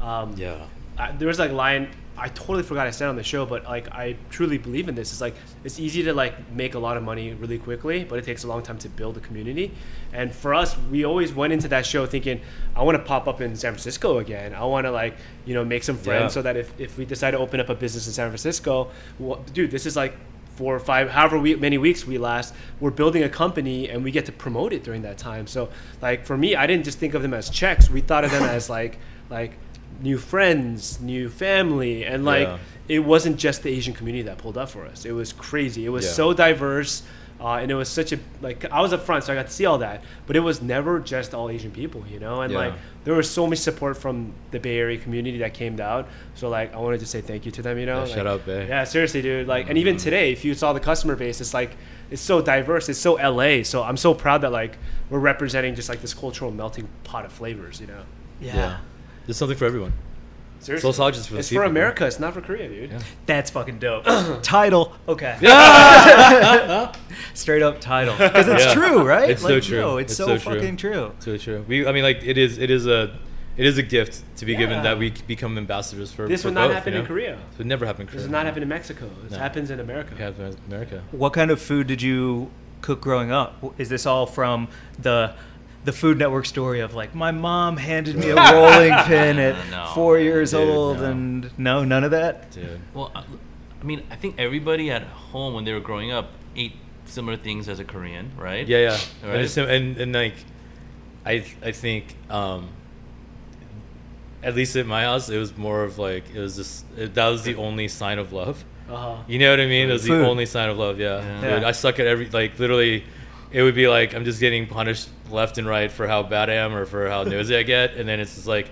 um, Yeah. I, there was like a line I totally forgot I said on the show, but like I truly believe in this. It's like it's easy to like make a lot of money really quickly, but it takes a long time to build a community. And for us, we always went into that show thinking, I want to pop up in San Francisco again. I want to like you know make some friends Yeah. so that if, if we decide to open up a business in San Francisco, well, dude, this is like four or five, however we, many weeks we last, we're building a company and we get to promote it during that time. So like for me, I didn't just think of them as checks. We thought of them as like like new friends, new family, and like Yeah. it wasn't just the Asian community that pulled up for us. It was crazy. It was Yeah. so diverse. Uh, and it was such a like I was up front, so I got to see all that. But it was never just all Asian people, you know. And Yeah. like there was so much support from the Bay Area community that came out. So like I wanted to say thank you to them, you know. Yeah, Like, shout out, Bay. Yeah, seriously, dude. Like, and even today, if you saw the customer base, it's like it's so diverse. It's so LA. So I'm so proud that like we're representing just like this cultural melting pot of flavors, you know. Yeah. There's something for everyone. Seriously, Seoul Sausage is for the it's people, for man. America. It's not for Korea, dude. Yeah. That's fucking dope. title. Okay. Straight up title. Because it's Yeah. true, right? It's so Like, true. No, it's, It's so, so true. fucking true. It's really true. We, I mean, like it is. It is a. It is a gift to be given Yeah. that we become ambassadors for. This for would not both, happen you in know? Korea. This would never happen in Korea. This does not happen in Mexico. This No. happens in America. It happens in America. What kind of food did you cook growing up? Is this all from the the Food Network story of like my mom handed me a rolling pin at No. four years Dude, old, no. and no, none of that. Dude. Well, I I mean, I think everybody at home when they were growing up ate similar things as a Korean, right? Yeah, yeah. Right? And, it's, and and like, I I think um, at least at my house, it was more of like it was just it, that was the only sign of love. Uh-huh. You know what I mean? It was Food. the only sign of love. Yeah. Yeah. Dude, Yeah. I suck at every like literally. It would be like I'm just getting punished left and right for how bad I am or for how nosy I get, and then it's just like.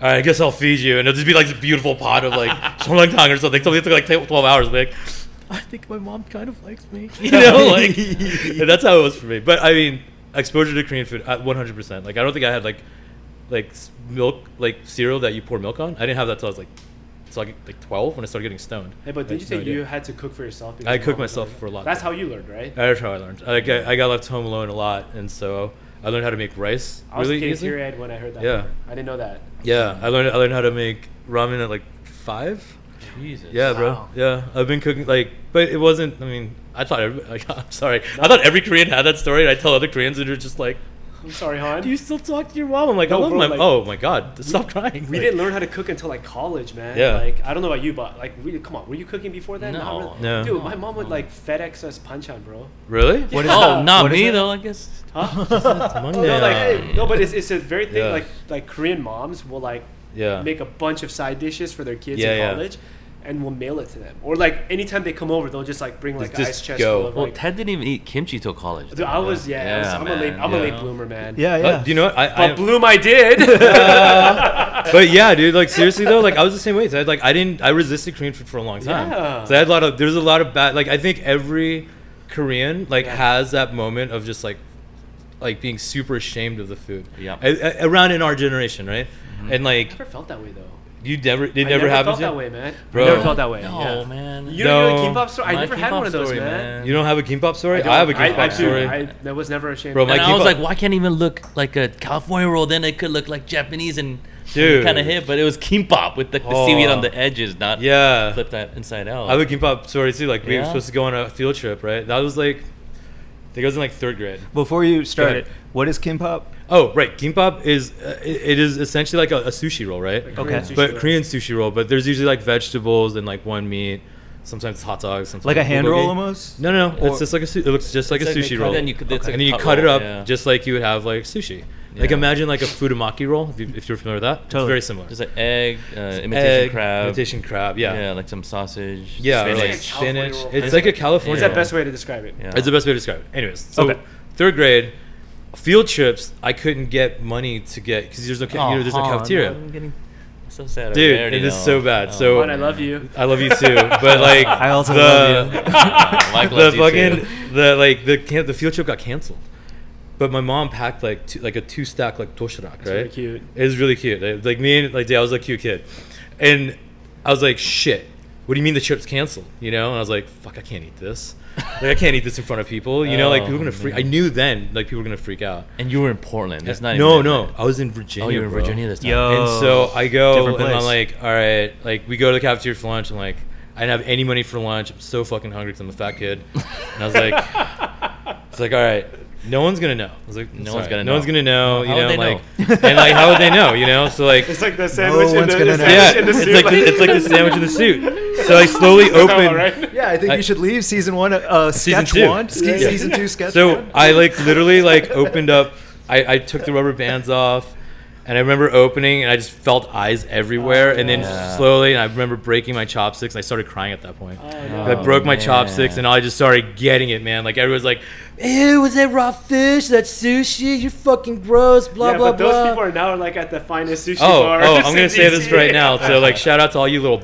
All right, I guess I'll feed you, and it'll just be like this beautiful pot of like tang or something. Something took like twelve hours. Like, I think my mom kind of likes me, you know, like and that's how it was for me. But I mean, exposure to Korean food, uh, one hundred percent. Like, I don't think I had like like milk, like cereal that you pour milk on. I didn't have that till I was like, till like, like twelve when I started getting stoned. Hey, but I did you say no you had to cook for yourself? because I your cooked myself for a lot. That's how you learned, right? That's how I learned. Like, I, I got left home alone a lot, and so I learned how to make rice I was really getting easily. teary-eyed when I heard that. Yeah. number. I didn't know that. Yeah, I learned I learned how to make ramen at like five. Jesus. Yeah, bro. Wow. Yeah, I've been cooking like, but it wasn't. I mean, I thought. Every, like, I'm sorry. I thought every Korean had that story. And I tell other Koreans, and they're just like, I'm sorry, Han. "Do you still talk to your mom?" I'm like, No, "I love bro, my." like- oh my god, stop crying. we Like, didn't learn how to cook until like college, man. Yeah. Like I don't know about you, but like we come on, were you cooking before that? Not No. really. No. Dude, my mom would No. like FedEx us panchan, bro. Really? What is Oh, that? not What is me that? though. I guess. Huh? Monday. no, like Yeah. no, but it's it's a very thing. Yeah. Like like Korean moms will like Yeah. make a bunch of side dishes for their kids Yeah, in college. yeah. College. And we'll mail it to them, or like anytime they come over, they'll just like bring like Just- an ice chest go. full of Well, like. Ted didn't even eat kimchi till college. Dude, I was yeah, I was, Yeah, I'm a late. I'm a late bloomer, man. Yeah, yeah. Uh, do you know what? I, But I bloom I did. but yeah, dude. Like seriously though, like I was the same way. So I like I didn't. I resisted Korean food for a long time. Yeah. So I had a lot of. There's a lot of bad. Like I think every Korean like Yeah. has that moment of just like, like being super ashamed of the food. Yeah. A- a- around in our generation, right? And like. I like never felt that way though. You never. It I never, never happened felt to you? that way, man. Bro. I never felt that way. No, yeah. man. You don't know No. the kimbap story? I My never had kimbap one of those, story, man. You don't have a kimbap story? don't. I, have a kimbap I, I, story. I, that was never ashamed. Bro, of. my and I was kimbap- like, why can't it even look like a California roll? Then it could look like Japanese and Dude. kind of hip. But it was kimbap with the, the Oh. seaweed on the edges, not yeah. flipped that inside out. I have a kimbap story too. Like we were supposed to go on a field trip, right? That was like think I was in like third grade. Before you start it, what is kimbap? Oh, right. Kimbap is uh, it, it is essentially like a, a sushi roll, right? Okay. Korean sushi but roll. Korean sushi roll. But there's usually like vegetables and like one meat. Sometimes it's hot dogs. Sometimes Like a hand roll almost? No, no, no. Or- it's just like a. Su- it looks just like a sushi roll. it and you could- it's like and a you cut cut it up yeah. just like you would have like sushi. Like imagine like a futomaki roll if, you, if you're familiar with that. Totally. It's very similar. Just like egg, uh, imitation Egg, crab, imitation crab. Yeah, yeah, like some sausage, Yeah, or like spinach. spinach. California roll. It's It's like a California. What's Yeah. that best way to describe it? Yeah. It's the best way to describe it. Anyways, so Okay. third grade, field trips. I couldn't get money to get because there's no ca- you know, there's no Aw, cafeteria. I'm getting so sad. Dude, I already it is know. so bad. Oh, So- Juan, I love you. I love you too, but like I also the, love you. Mike the fucking too. the like the can- the field trip got canceled. But my mom packed like two, like a two stack like doshirak, right? really cute. It was really cute. Like like, me and like dude, I was a cute kid, and I was like, shit. What do you mean the trip's canceled? You know, and I was like, fuck, I can't eat this. Like I can't eat this in front of people. You know, like people are gonna Oh, freak. I knew then like people were gonna freak out. And you were in Portland. That's not no, even no, I was in Virginia. Oh, you were in bro. Virginia this time. Yo. And so I go Different and I'm place. like, all right, like we go to the cafeteria for lunch. I'm like, I didn't have any money for lunch. I'm so fucking hungry because I'm a fat kid. And I was like, it's like, all right, no one's gonna know. I was like, No no one's one's gonna no one's gonna know. How you know, they like, and like, how would they know? You know, so like, It's like the sandwich one's in the, gonna the know. yeah, in the it's suit. like the, it's like the sandwich in the suit. So I slowly open. right? Yeah, I think I- you should leave season one, uh, Season sketch two. one, ske- Yeah, yeah. season two, sketch So one. I like literally like opened up. I, I took the rubber bands off, and I remember opening, and I just felt eyes everywhere, and then Yeah. slowly, and I remember breaking my chopsticks. And I started crying at that point. Oh, I Oh, broke my oh, man. chopsticks, and I just started getting it, man. Like everyone's like, "Ew, was that raw fish? That sushi? You're fucking gross." Blah yeah, blah but those blah. people are now like at the finest sushi Oh, bar. oh, I'm gonna in say this right now. So like, shout out to all you little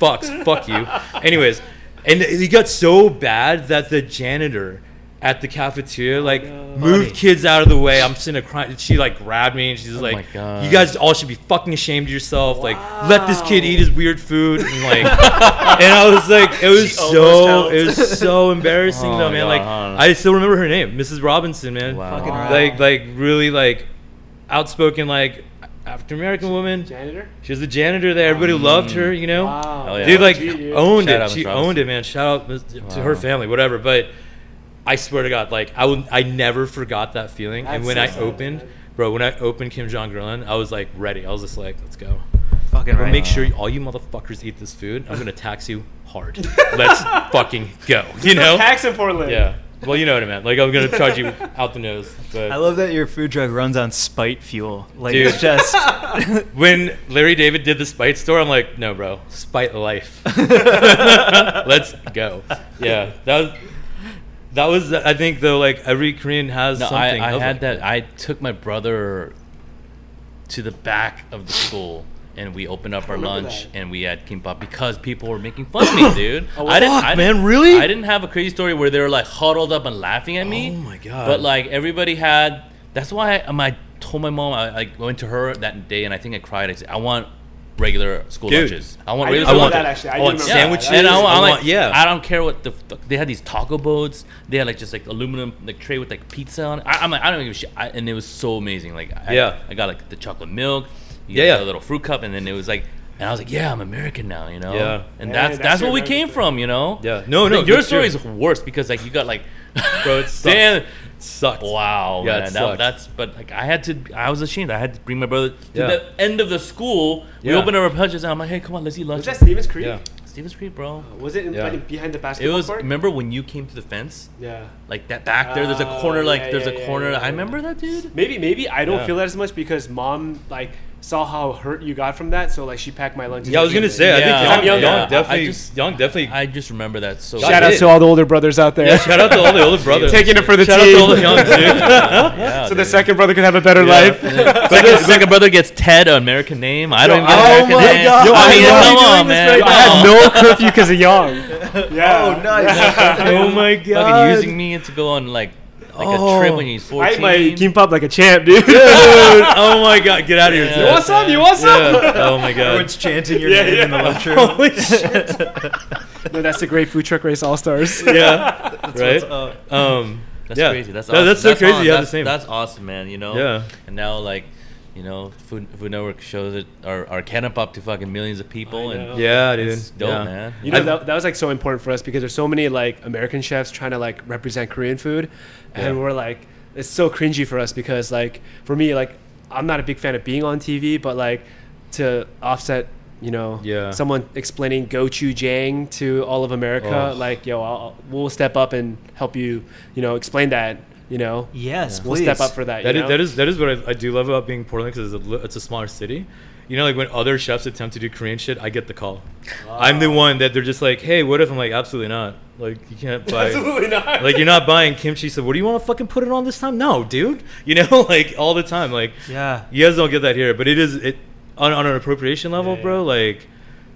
fucks. Fuck you. Anyways, and it got so bad that the janitor at the cafeteria oh, like moved kids out of the way. I'm sitting there crying. She like grabbed me and she's Oh like, "You guys all should be fucking ashamed of yourself. Like, let this kid eat his weird food." And like, and I was like, it was She so it was so embarrassing Oh though, my man. Like, I still remember her name, Mrs. Robinson, man. Wow. Fucking right. Like, like really like outspoken, like African American woman. Janitor. She was the janitor there. Everybody mm. loved her, you know. Wow. Yeah. Dude, like Gee, owned Shout it. She Miss owned it, man. Shout out to Wow. her family, whatever. But I swear to God, like I would, I never forgot that feeling. and when so I sad, opened, man. bro, when I opened Kim Jong Un, I was like ready. I was just like, let's go. Fucking I'm right. make sure all you motherfuckers eat this food. I'm gonna tax you hard. Let's fucking go. You know? Tax in Portland. Yeah. Well, you know what I meant. Like I'm gonna charge you out the nose. But I love that your food truck runs on spite fuel. Like Dude. it's just when Larry David did the Spite store, I'm like, no, bro, Spite life. Let's go. Yeah, that was. That was, I think, though. Like every Korean has No, I, something. I of had like that. I took my brother to the back of the school, and we opened up our lunch, that. and we had kimbap because people were making fun of me, dude. Oh, I didn't, fuck, I man, didn't- really? I didn't have a crazy story where they were like huddled up and laughing at me. Oh my God. But like everybody had. That's why I, um, I told my mom. I, I went to her that day, and I think I cried. I said, "I want regular school Dude, lunches. I want I regular I want that actually. I I want sandwiches. that. And I, I I'm like, yeah. I don't care what the. They had these taco boats. They had like just like aluminum like tray with like pizza on it. I, I'm like, I don't give a shit. I, and it was so amazing. Like, I, Yeah. I got like the chocolate milk. You Yeah, yeah, yeah. A little fruit cup, and then it was like, and I was like, yeah, I'm American now, you know. Yeah. And that's that's that's your where we came thing. from, you know. Yeah. No, no, Your story is worse because like you got like, Bro, damn. Sucked. Wow, Yeah, man, that, sucks. that's but like I had to. I was ashamed. I had to bring my brother to Yeah. the end of the school. We Yeah. opened our punches, and I'm like, "Hey, come on, let's eat lunch." Was that Stevens Creek? Yeah. Stevens Creek, bro. Was it in, Yeah. like, behind the It basketball was. court? Remember when you came to the fence? Yeah. Like that back there. There's a Oh, corner. Like yeah, there's yeah, a yeah, corner. yeah, I remember that dude. Maybe maybe I don't Yeah. feel that as much because mom like saw how hurt you got from that, so like she packed my lunch. Yeah, I was gonna say. I Yeah. I'm Young, young, Young yeah. definitely. I just- Young definitely. I just remember that so. Shout Shout out to all the older brothers out there. yeah, shout out to all the older brothers. Taking it for the shout team. out to all the young dude. Yeah, so the second brother could have a better Yeah. life. second, second brother gets Ted, an American name. I don't even get oh an American my name. God. Yo, I mean, I love come on, man. right I had no curfew because of young. Yeah. Oh, nice. oh my god. Fucking using me to go on like like a trip when he's I 14. ate my kimbap like a champ, dude. Dude, oh my god, get out of here. Yeah. Ted. you want some? You want some? Yeah. Oh my god. Everyone's chanting your Yeah, name yeah. in the lunchroom. Holy shit. no, that's the great food truck race all stars. Yeah. What's right. up. Um. That's yeah. crazy. That's That- awesome. that's so crazy. aw- You have the that's, same. That's awesome, man. You know. Yeah. And now like, You know, Food, Food Network shows it our our Canapop to fucking millions of people, and. Yeah, dude. it's dope, yeah. man. You know that, that was like so important for us because there's so many like American chefs trying to like represent Korean food, and Yeah. we're like it's so cringy for us because like for me like I'm not a big fan of being on TV, but like to offset you know Yeah. someone explaining gochujang to all of America, Oh. like yo I'll, we'll step up and help you you know explain that you know Yes, we'll please. step up for that. That you is, know? that is that is what I, I do love about being Portland because it's a, it's a smaller city. You know, like when other chefs attempt to do Korean shit, I get the call. I'm the one that they're just like, "Hey, what if?" I'm like, "Absolutely not. Like, you can't buy. Absolutely not. Like, you're not buying kimchi. So, what do you want to fucking put it on this time? No, dude. You know, like all the time. Like, Yeah. you guys don't get that here, but it is it on, on an appropriation level, Yeah, bro. Like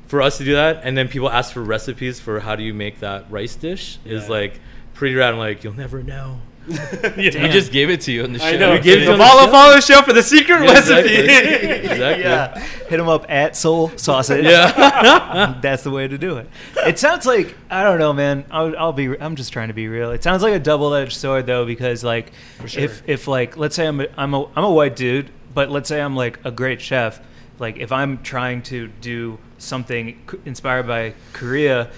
for us to do that, and then people ask for recipes for how do you make that rice dish is like pretty rad. I'm like, you'll never know. We just gave it to you on the show. I know. We gave it the on the follow show. follow show for the secret Yeah, recipe. exactly. exactly. Yeah, hit him up at Seoul Sausage. Yeah. that's the way to do it. It sounds like I don't know, man. I'll, I'll be. I'm just trying to be real. It sounds like a double-edged sword, though, because like, sure. if if like, let's say I'm a, I'm a I'm a white dude, but let's say I'm like a great chef. Like, if I'm trying to do something inspired by Korea,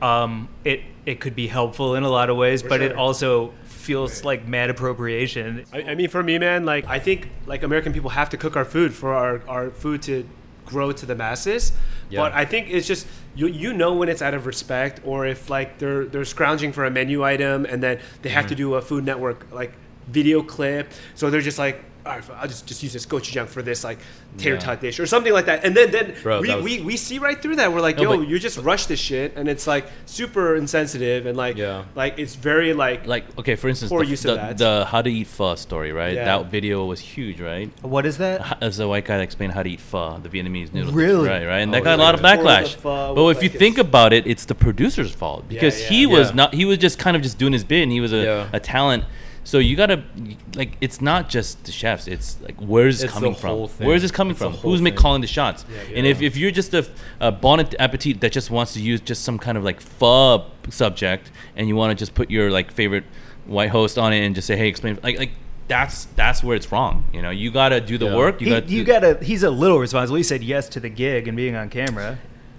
um, it it could be helpful in a lot of ways, but it also feels like mad appropriation. I, I mean, for me, man, like I think like American people have to cook our food for our, our food to grow to the masses. Yeah. But I think it's just you you know when it's out of respect or if like they're they're scrounging for a menu item and then they have to Mm-hmm. do a Food Network like video clip, so they're just like. All right, I'll just, just use this gochujang for this like tater Yeah. tot dish or something like that, and then then Bro, we, was- we, we see right through that. We're like, No, yo, but- you just rush this shit, and it's like super insensitive and like Yeah. like it's very like like okay, for instance, Poor the, use of the, that. the how to eat pho story, right? Yeah. That video was huge, right? What is that? As a white guy that explained how to eat pho, the Vietnamese noodle. dish, Really? Right, right. And Oh, that got a lot of backlash. pho But with, if you like, think about it, it's the producer's fault because yeah. he was Yeah. not. He was just kind of just doing his bit, and he was a, Yeah. a talent. So you gotta like, it's not just the chefs. It's like where's it It's coming from? Where's this coming It's from? Who's make thing. calling the shots? and if, if you're just a, a bon appetit that just wants to use just some kind of like pho subject, and you want to just put your like favorite white host on it and just say, hey, explain like like that's that's where it's wrong. You know, you gotta do the Yeah. work. You He, got you gotta. He's a little responsible. He said yes to the gig and being on camera.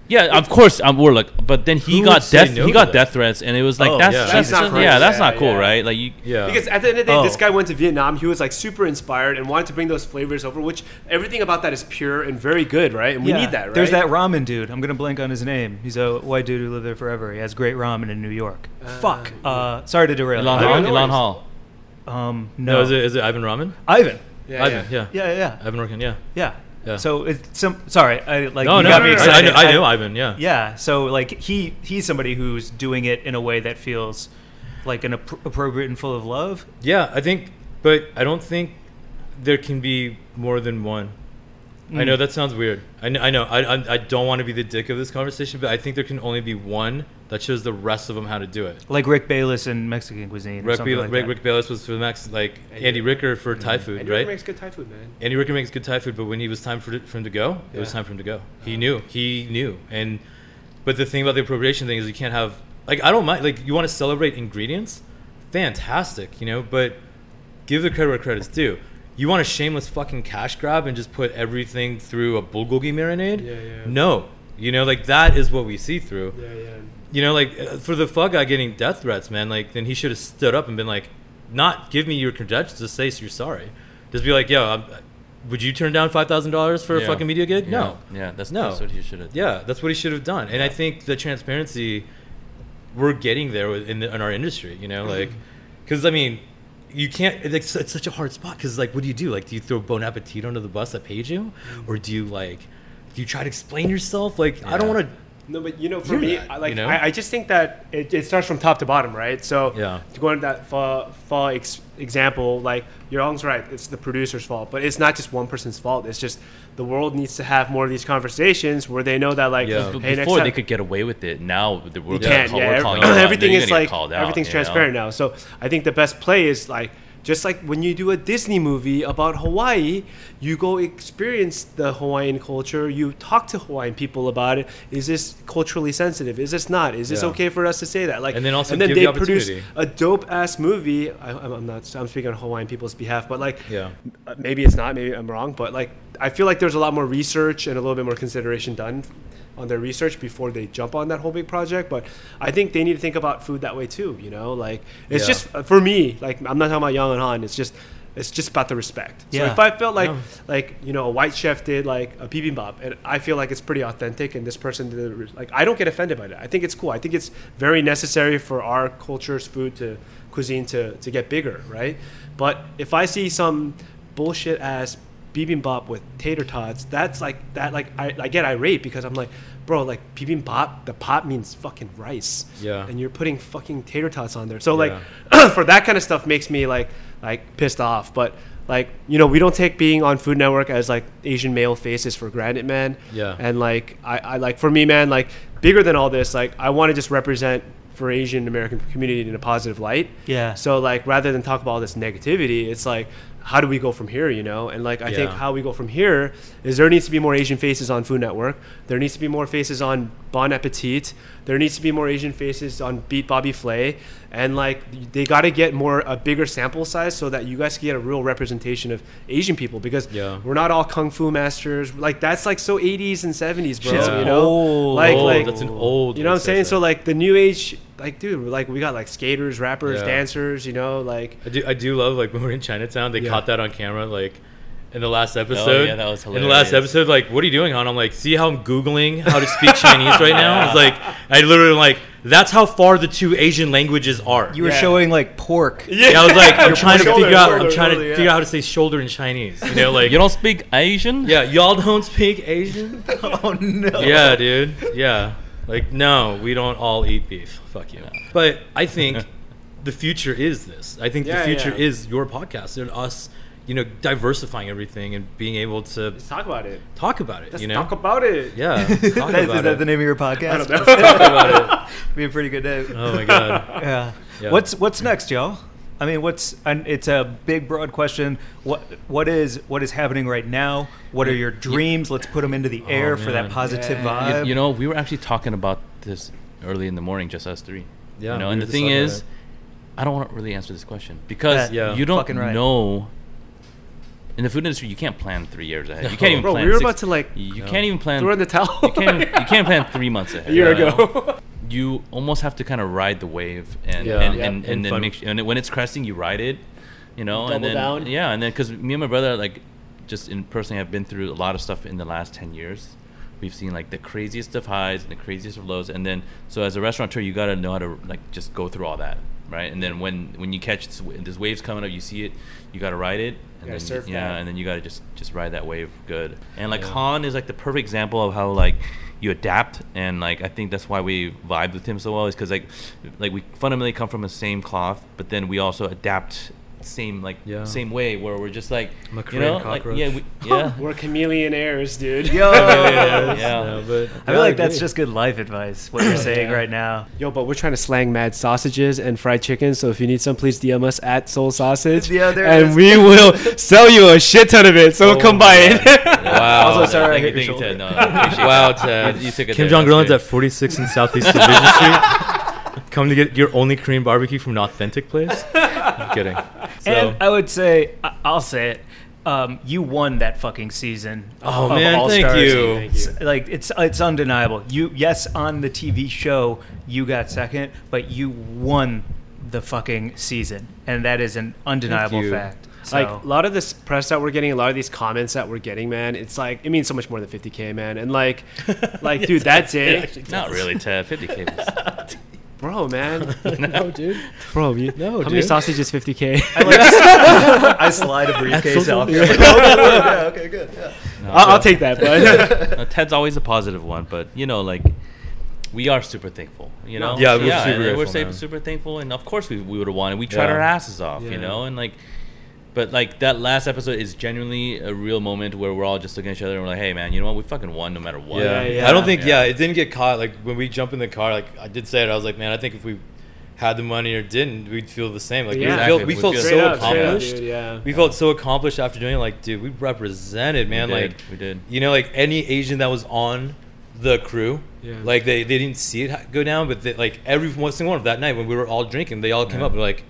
Yeah, of course, um, we're like, but then he Who got say death. no he to got that? death threats, and it was like Oh, that's yeah. that's, That's not just- cool. yeah, that's Yeah, not cool, yeah. right? Like you, Yeah. Because at the end of the day, Oh. this guy went to Vietnam. He was like super inspired and wanted to bring those flavors over, which everything about that is pure and very good, right? And we Yeah. need that, right? There's that ramen dude. I'm gonna blank on his name. He's a white dude who lived there forever. He has great ramen in New York. Fuck. Uh, sorry to derail. Elon you. Hall, no Elon worries. Hall. Um, no, no. is it is it Ivan Ramen? Ivan? Yeah, Ivan, yeah. yeah. Yeah, yeah, Ivan Orkin, yeah. yeah. Yeah. So it's some. Sorry, I like. no, you no, got no, me I, excited. know, I know Ivan, yeah. Yeah. So like he he's somebody who's doing it in a way that feels like an appro- appropriate and full of love. Yeah, I think, but I don't think there can be more than one. I know mm. that sounds weird. I know. I, know. I, I, I don't want to be the dick of this conversation, but I think there can only be one that shows the rest of them how to do it. Like Rick Bayless in Mexican cuisine. or Rick, something like Rick, that. Rick Bayless was for the Max, like Andy Andy Ricker for Thai mm-hmm. food, Andy right? Ricker makes good Thai food, man. Andy Ricker makes good Thai food, but when he was time for, for him to go, it was time for him to go. He uh-huh. knew. He knew. And but the thing about the appropriation thing is you can't have like I don't mind like you want to celebrate ingredients, fantastic, you know, but give the credit where credit's due. You want a shameless fucking cash grab and just put everything through a bulgogi marinade? Yeah, yeah. No. You know, like that is what we see through. Yeah, yeah. You know, like uh, for the fuck guy getting death threats, man, like then he should have stood up and been like, not give me your credentials, just say you're sorry. Just be like, yo, I'm, uh, would you turn down five thousand dollars for a fucking media gig? Yeah. No. Yeah, that's, No. that's what he should have. Yeah, that's what he should have done. And I think the transparency, we're getting there in, the, in our industry. You know, like, mm-hmm. because I mean, you can't. It's, it's such a hard spot. Because like, what do you do? Like, do you throw Bon Appetit under the bus that paid you, mm-hmm. or do you like, do you try to explain yourself? Like, I don't want to. No, but you know, for me, that, I, like you know? I, I just think that it, it starts from top to bottom, right? So Yeah. to go into that fall, fall ex- example, like you're always right, it's the producer's fault, but it's not just one person's fault. It's just the world needs to have more of these conversations where they know that, like, Yeah. But hey, next before time, they could get away with it, now we're, you can't. call, Yeah, we're every- calling you out. everything is like called out, everything's you know? transparent now. So I think the best play is like just like when you do a Disney movie about Hawaii, you go experience the Hawaiian culture. You talk to Hawaiian people about it. Is this culturally sensitive? Is this not? Is this Yeah. okay for us to say that? Like, And then also and then they the produce a dope ass movie. I, I'm I'm not. I'm speaking on Hawaiian people's behalf, but like, Yeah. uh, maybe it's not. Maybe I'm wrong, but like, I feel like there's a lot more research and a little bit more consideration done on their research before they jump on that whole big project. But I think they need to think about food that way too. You know, like it's Yeah. just uh, for me. Like I'm not talking about Young and Han. It's just it's just about the respect. So Yeah. if I felt like No. like you know a white chef did like a bibimbap and I feel like it's pretty authentic and this person did it, like I don't get offended by that. I think it's cool. I think it's very necessary for our culture's food to cuisine to to get bigger, right? But if I see some bullshit ass bibimbap with tater tots, that's like that like I, I get irate because I'm like, bro, like bibimbap, the pot means fucking rice. Yeah. And you're putting fucking tater tots on there. So like for that kind of stuff makes me like like pissed off. But like, you know, we don't take being on Food Network as like Asian male faces for granted, man. Yeah. And like I, I like for me, man, like bigger than all this, like I want to just represent for Asian American community in a positive light. Yeah. So like rather than talk about all this negativity, it's like how do we go from here, you know? And like I think how we go from here is there needs to be more Asian faces on Food Network. There needs to be more faces on Bon Appetit. There needs to be more Asian faces on Beat Bobby Flay. And like they got to get more a bigger sample size so that you guys can get a real representation of Asian people because Yeah. we're not all kung fu masters. Like that's like so 80s and 70s, bro. Shit's You know, old. like Old, like that's an old You know what I'm saying? say So like the new age, like dude, like we got like skaters, rappers, Yeah. dancers. You know, like I do I do love like when we're in Chinatown, they Yeah. caught that on camera like in the last oh, episode. yeah, that was In the last episode, like, what are you doing, hon? I'm like, see how I'm googling how to speak Chinese right now? It's like I literally like that's how far the two Asian languages are. You were Yeah. showing like pork. yeah, I was like, I'm trying to shoulder, figure out. I'm shoulder, trying to figure out how to say shoulder in Chinese. You know, like You don't speak Asian? yeah, y'all don't speak Asian. oh no. yeah, dude. Yeah. Like, no, we don't all eat beef. Fuck you. But I think the future is this. I think Yeah, the future yeah. is your podcast and us, you know, diversifying everything and being able to let's talk about it. talk about it. Let's you know? talk about it. yeah. let's talk That- is about that it. the name of your podcast? I don't know. Talk about it. Be a pretty good name. Oh my god. yeah. Yeah. What's what's next, y'all? I mean, what's and it's a big, broad question. What what is what is happening right now? What are your dreams? Let's put them into the oh, air for that positive Yeah. vibe. You, you know, we were actually talking about this early in the morning, just us three. Yeah, You know, we and the thing is, it. I don't want to really answer this question because Yeah, Yeah. you don't right. know. In the food industry, you can't plan three years ahead. You can't even Bro, plan. we were six- about to, like, You No. can't even plan. Throw in the towel. you can't. You can't plan three months ahead. a year you know? ago. you almost have to kind of ride the wave and Yeah. and, Yeah. and, And and then make sure, and when it's cresting you ride it you know and then down. yeah and then because me and my brother like just in personally have been through a lot of stuff in the last 10 years we've seen like the craziest of highs and the craziest of lows and then so as a restaurateur you got to know how to like just go through all that right and then when when you catch this, this waves coming up you see it you got to ride it and Gotta then surf yeah that. and then you got to just just ride that wave good and like Yeah. Han is like the perfect example of how like you adapt and like I think that's why we vibe with him so well is because like like we fundamentally come from the same cloth but then we also adapt same like Yeah. same way where we're just like I'm you Korean know like yeah we, yeah We're chameleon heirs, dude. Yo, Yeah. Yeah, but I feel like that's just good life advice. What you're saying Yeah. right now. Yo, but we're trying to slang mad sausages and fried chicken. So if you need some, please DM us at Seoul Sausage. Yeah, there and is. we will sell you a shit ton of it. So Oh come buy it. Wow. Also, sorry I thank hit you, your thank you, shoulder. Ted. No, Wow, that. Ted. You, you took it Kim. Jong That's Un's at 46 in Southeast Division Street. Come to get your only Korean barbecue from an authentic place. I'm kidding. So, And I would say, I- I'll say it. Um, you won that fucking season. Oh, of man, thank All-Stars. you. Thank you. It's, like it's it's undeniable. You yes on the TV show you got second, but you won the fucking season, and that is an undeniable fact. So, Like a lot of this press that we're getting, a lot of these comments that we're getting, man, it's like it means so much more than 50k, man. And like, like, dude, that's it, Not really, Ted. 50k. was- bro, man, no, dude. bro. You, No, how many dude. sausages? 50k. I, like, I slide a briefcase social off. media. Here. yeah, okay, good. Yeah. No, I'll, I'll take that, but No, Ted's always a positive one, but you know, like we are super thankful. You know, Yeah, we're super and we're super, super thankful, and of course we, we would have wanted. We tried Yeah. our asses off, Yeah. you know, and like, but like that last episode is genuinely a real moment where we're all just looking at each other and we're like, hey man, you know what? We fucking won no matter what. Yeah. Yeah, I don't think. Yeah. Yeah. it didn't get caught. Like when we jump in the car, like I did say it. I was like, man, I think if we had the money or didn't, we'd feel the same. Like Yeah. we felt, we felt We'd so up, straight up, accomplished. dude, yeah. We felt so accomplished after doing it. Like, dude, we represented, man. we like, we did. you know, like any Asian that was on the crew, Yeah. like they, they didn't see it go down, but they, like every one single one of that night when we were all drinking, they all came Yeah. up and were like,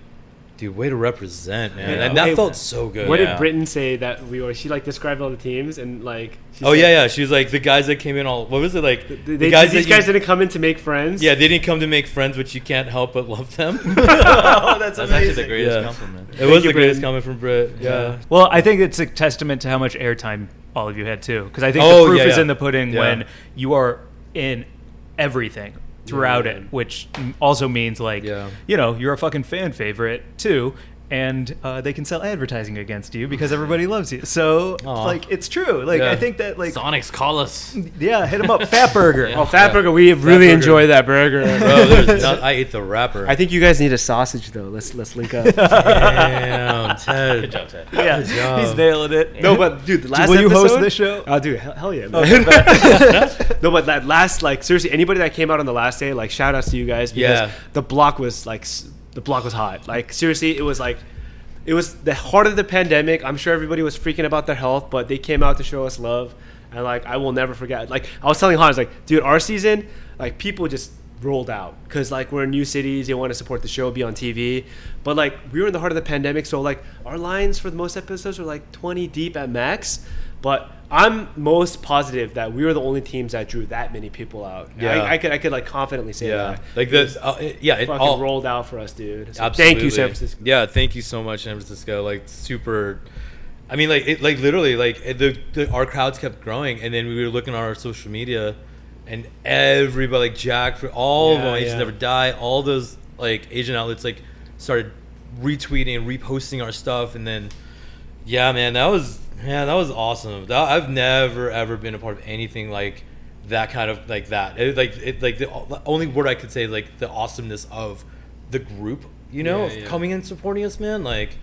dude, way to represent, man. Yeah. And that Hey, felt so good. What Yeah. did Britain say that we were? She like described all the teams and like. she Oh said- yeah, yeah. She was like the guys that came in all. What was it like? They, the they- guys these that you- guys didn't come in to make friends. Yeah, they didn't come to make friends, but you can't help but love them. oh, that's, That's actually the greatest Yeah. compliment. it was you, the greatest Brit. comment from Brit. Yeah. Well, I think it's a testament to how much airtime all of you had too, because I think Oh, the proof yeah, is in the pudding Yeah. when you are in everything throughout Yeah. it, which also means like Yeah. you know you're a fucking fan favorite too. And uh, they can sell advertising against you because everybody loves you. So, Aw. like, it's true. Like, Yeah. I think that, like, Sonics, call us. yeah, hit them up, Fatburger. Yeah. Oh, Fat Yeah. Burger, we really Burger. enjoy that burger. Bro, not, I ate the wrapper. I think you guys need a sausage though. Let's let's link up. Damn, Ted. Good job, Ted. Yeah, Good job. he's nailing it. no, but dude, the last will you host episode- this show? Oh, dude, hell, hell yeah, Oh, man. no, but that last, like, seriously, anybody that came out on the last day, like, shout outs to you guys because Yeah. the block was like, s- the block was hot. Like, seriously, it was like, it was the heart of the pandemic. I'm sure everybody was freaking about their health, but they came out to show us love, and like, I will never forget. Like, I was telling Hans, like, dude, our season, like, people just rolled out because like we're in new cities they want to support the show be on tv but like we were in the heart of the pandemic so like our lines for the most episodes were like 20 deep at max but i'm most positive that we were the only teams that drew that many people out Yeah. I, I could i could like confidently say Yeah, that like this. Uh, it- yeah, it fucking all rolled out for us dude So Absolutely. thank you san francisco Yeah, thank you so much, San Francisco. Like super. I mean, like it, like literally, like it- the, the our crowds kept growing, and then we were looking on our social media, and everybody, like Jack, for all of Yeah, them, Asians yeah. never die. All those like Asian outlets like started retweeting and reposting our stuff, and then yeah, man, that was man, that was awesome. That, I've never ever been a part of anything like that kind of like that. It, like it, like the, the only word I could say like the awesomeness of the group, you know, Yeah, yeah. coming and supporting us, man. Like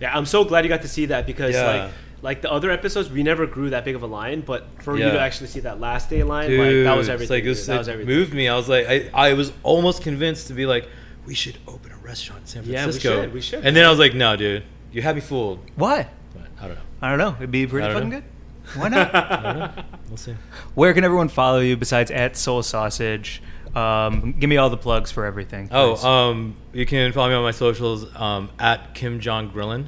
yeah i'm so glad you got to see that because Yeah. like like the other episodes we never grew that big of a line but for you to actually see that last day line dude, like that was everything Like, it, was, dude. that was everything moved me. I was like, I, I was almost convinced to be like, we should open a restaurant in San Yeah, we Francisco. should, we should. And then I was like, no, dude, you had me fooled. Why? I don't know. I don't know. It'd be pretty fucking know. good. Why not? I don't know. We'll see. Where can everyone follow you besides at Seoul Sausage? Um, give me all the plugs for everything. please. Oh, um, you can follow me on my socials um, at Kim Jong Grillin,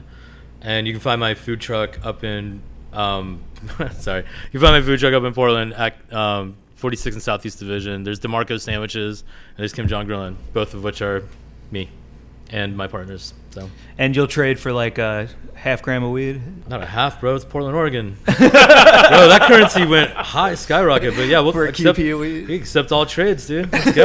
and you can find my food truck up in. Um, sorry, you can find my food truck up in Portland at um, 46 and Southeast Division. There's Demarco Sandwiches and there's Kim Jong Grillin, both of which are me and my partners. So and you'll trade for like a half gram of weed. not a half, bro. It's Portland, Oregon. bro, that currency went high, skyrocket. But yeah, we'll For a accept, QP weed. we accept all trades, dude. Let's go.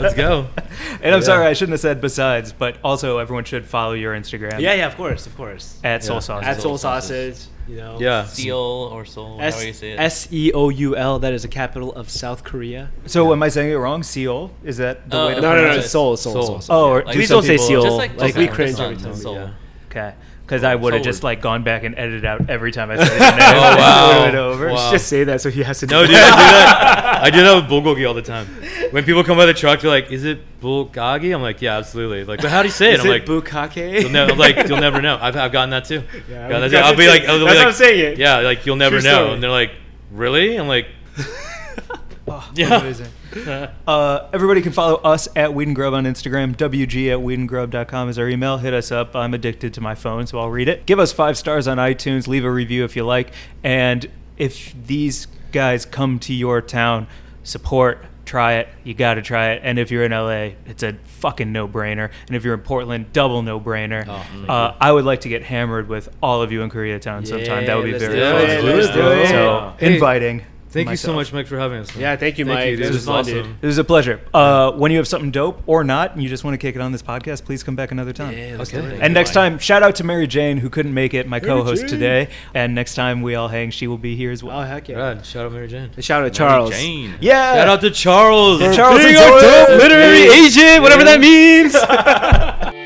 Let's go. And I'm Yeah. sorry, I shouldn't have said besides, but also everyone should follow your Instagram. yeah yeah of course of course At Seoul Yeah. Sausage. at Seoul Sausage. Sausage you know Yeah. Seal or soul, S however you say it. S E O U L. That is the capital of South Korea. So am I saying it wrong? Seoul? Is that the Uh, way to No, no, no. pronounce it? Seoul, Seoul, Seoul. Seoul. Seoul. Oh, or Like, do Please some don't say Seoul. Just like like we Busan, cringe Busan, every time. Seoul. Yeah. Okay. Because I would have just like gone back and edited out every time I said it. Oh, wow. it over. Wow. Just say that so he has to. No, do dude, I do that. I do that with bulgogi all the time. When people come by the truck, they're like, "Is it bulgogi?" I'm like, "Yeah, absolutely." Like, but how do you say it? Is I'm it like, bukake? you'll never, like, you'll never know. I've, I've gotten that too. Yeah, Gotten that too. I'll be like, I'll be That's like, what I'm saying. Yeah, like you'll never True know. story. And they're like, "Really?" I'm like, Oh, Yeah. amazing. Uh, everybody can follow us at Weed and Grub on Instagram. WG at weedandgrub.com is our email. Hit us up. I'm addicted to my phone, so I'll read it. Give us five stars on iTunes. Leave a review if you like. And if these guys come to your town, support. Try it. You got to try it. And if you're in LA, it's a fucking no brainer. And if you're in Portland, double no brainer. Oh, uh, I would like to get hammered with all of you in Koreatown sometime. That would be very fun. Let's do it. So, Hey, inviting. "Thank you so much, Mike, for having us." man. Yeah, thank you, Thank Mike. you, This dude. was fun, awesome. dude. It was a pleasure. Uh, when you have something dope or not, and you just want to kick it on this podcast, please come back another time. Yeah, Okay. do it. And next time, shout out to Mary Jane who couldn't make it, my Mary co-host Jane. today. And next time we all hang, she will be here as well. Oh heck yeah! Rad. Shout out Mary Jane. Shout out to Charles. Jane. yeah. Shout out to Charles. Charles Being and our dope literary Yeah. agent, whatever that means.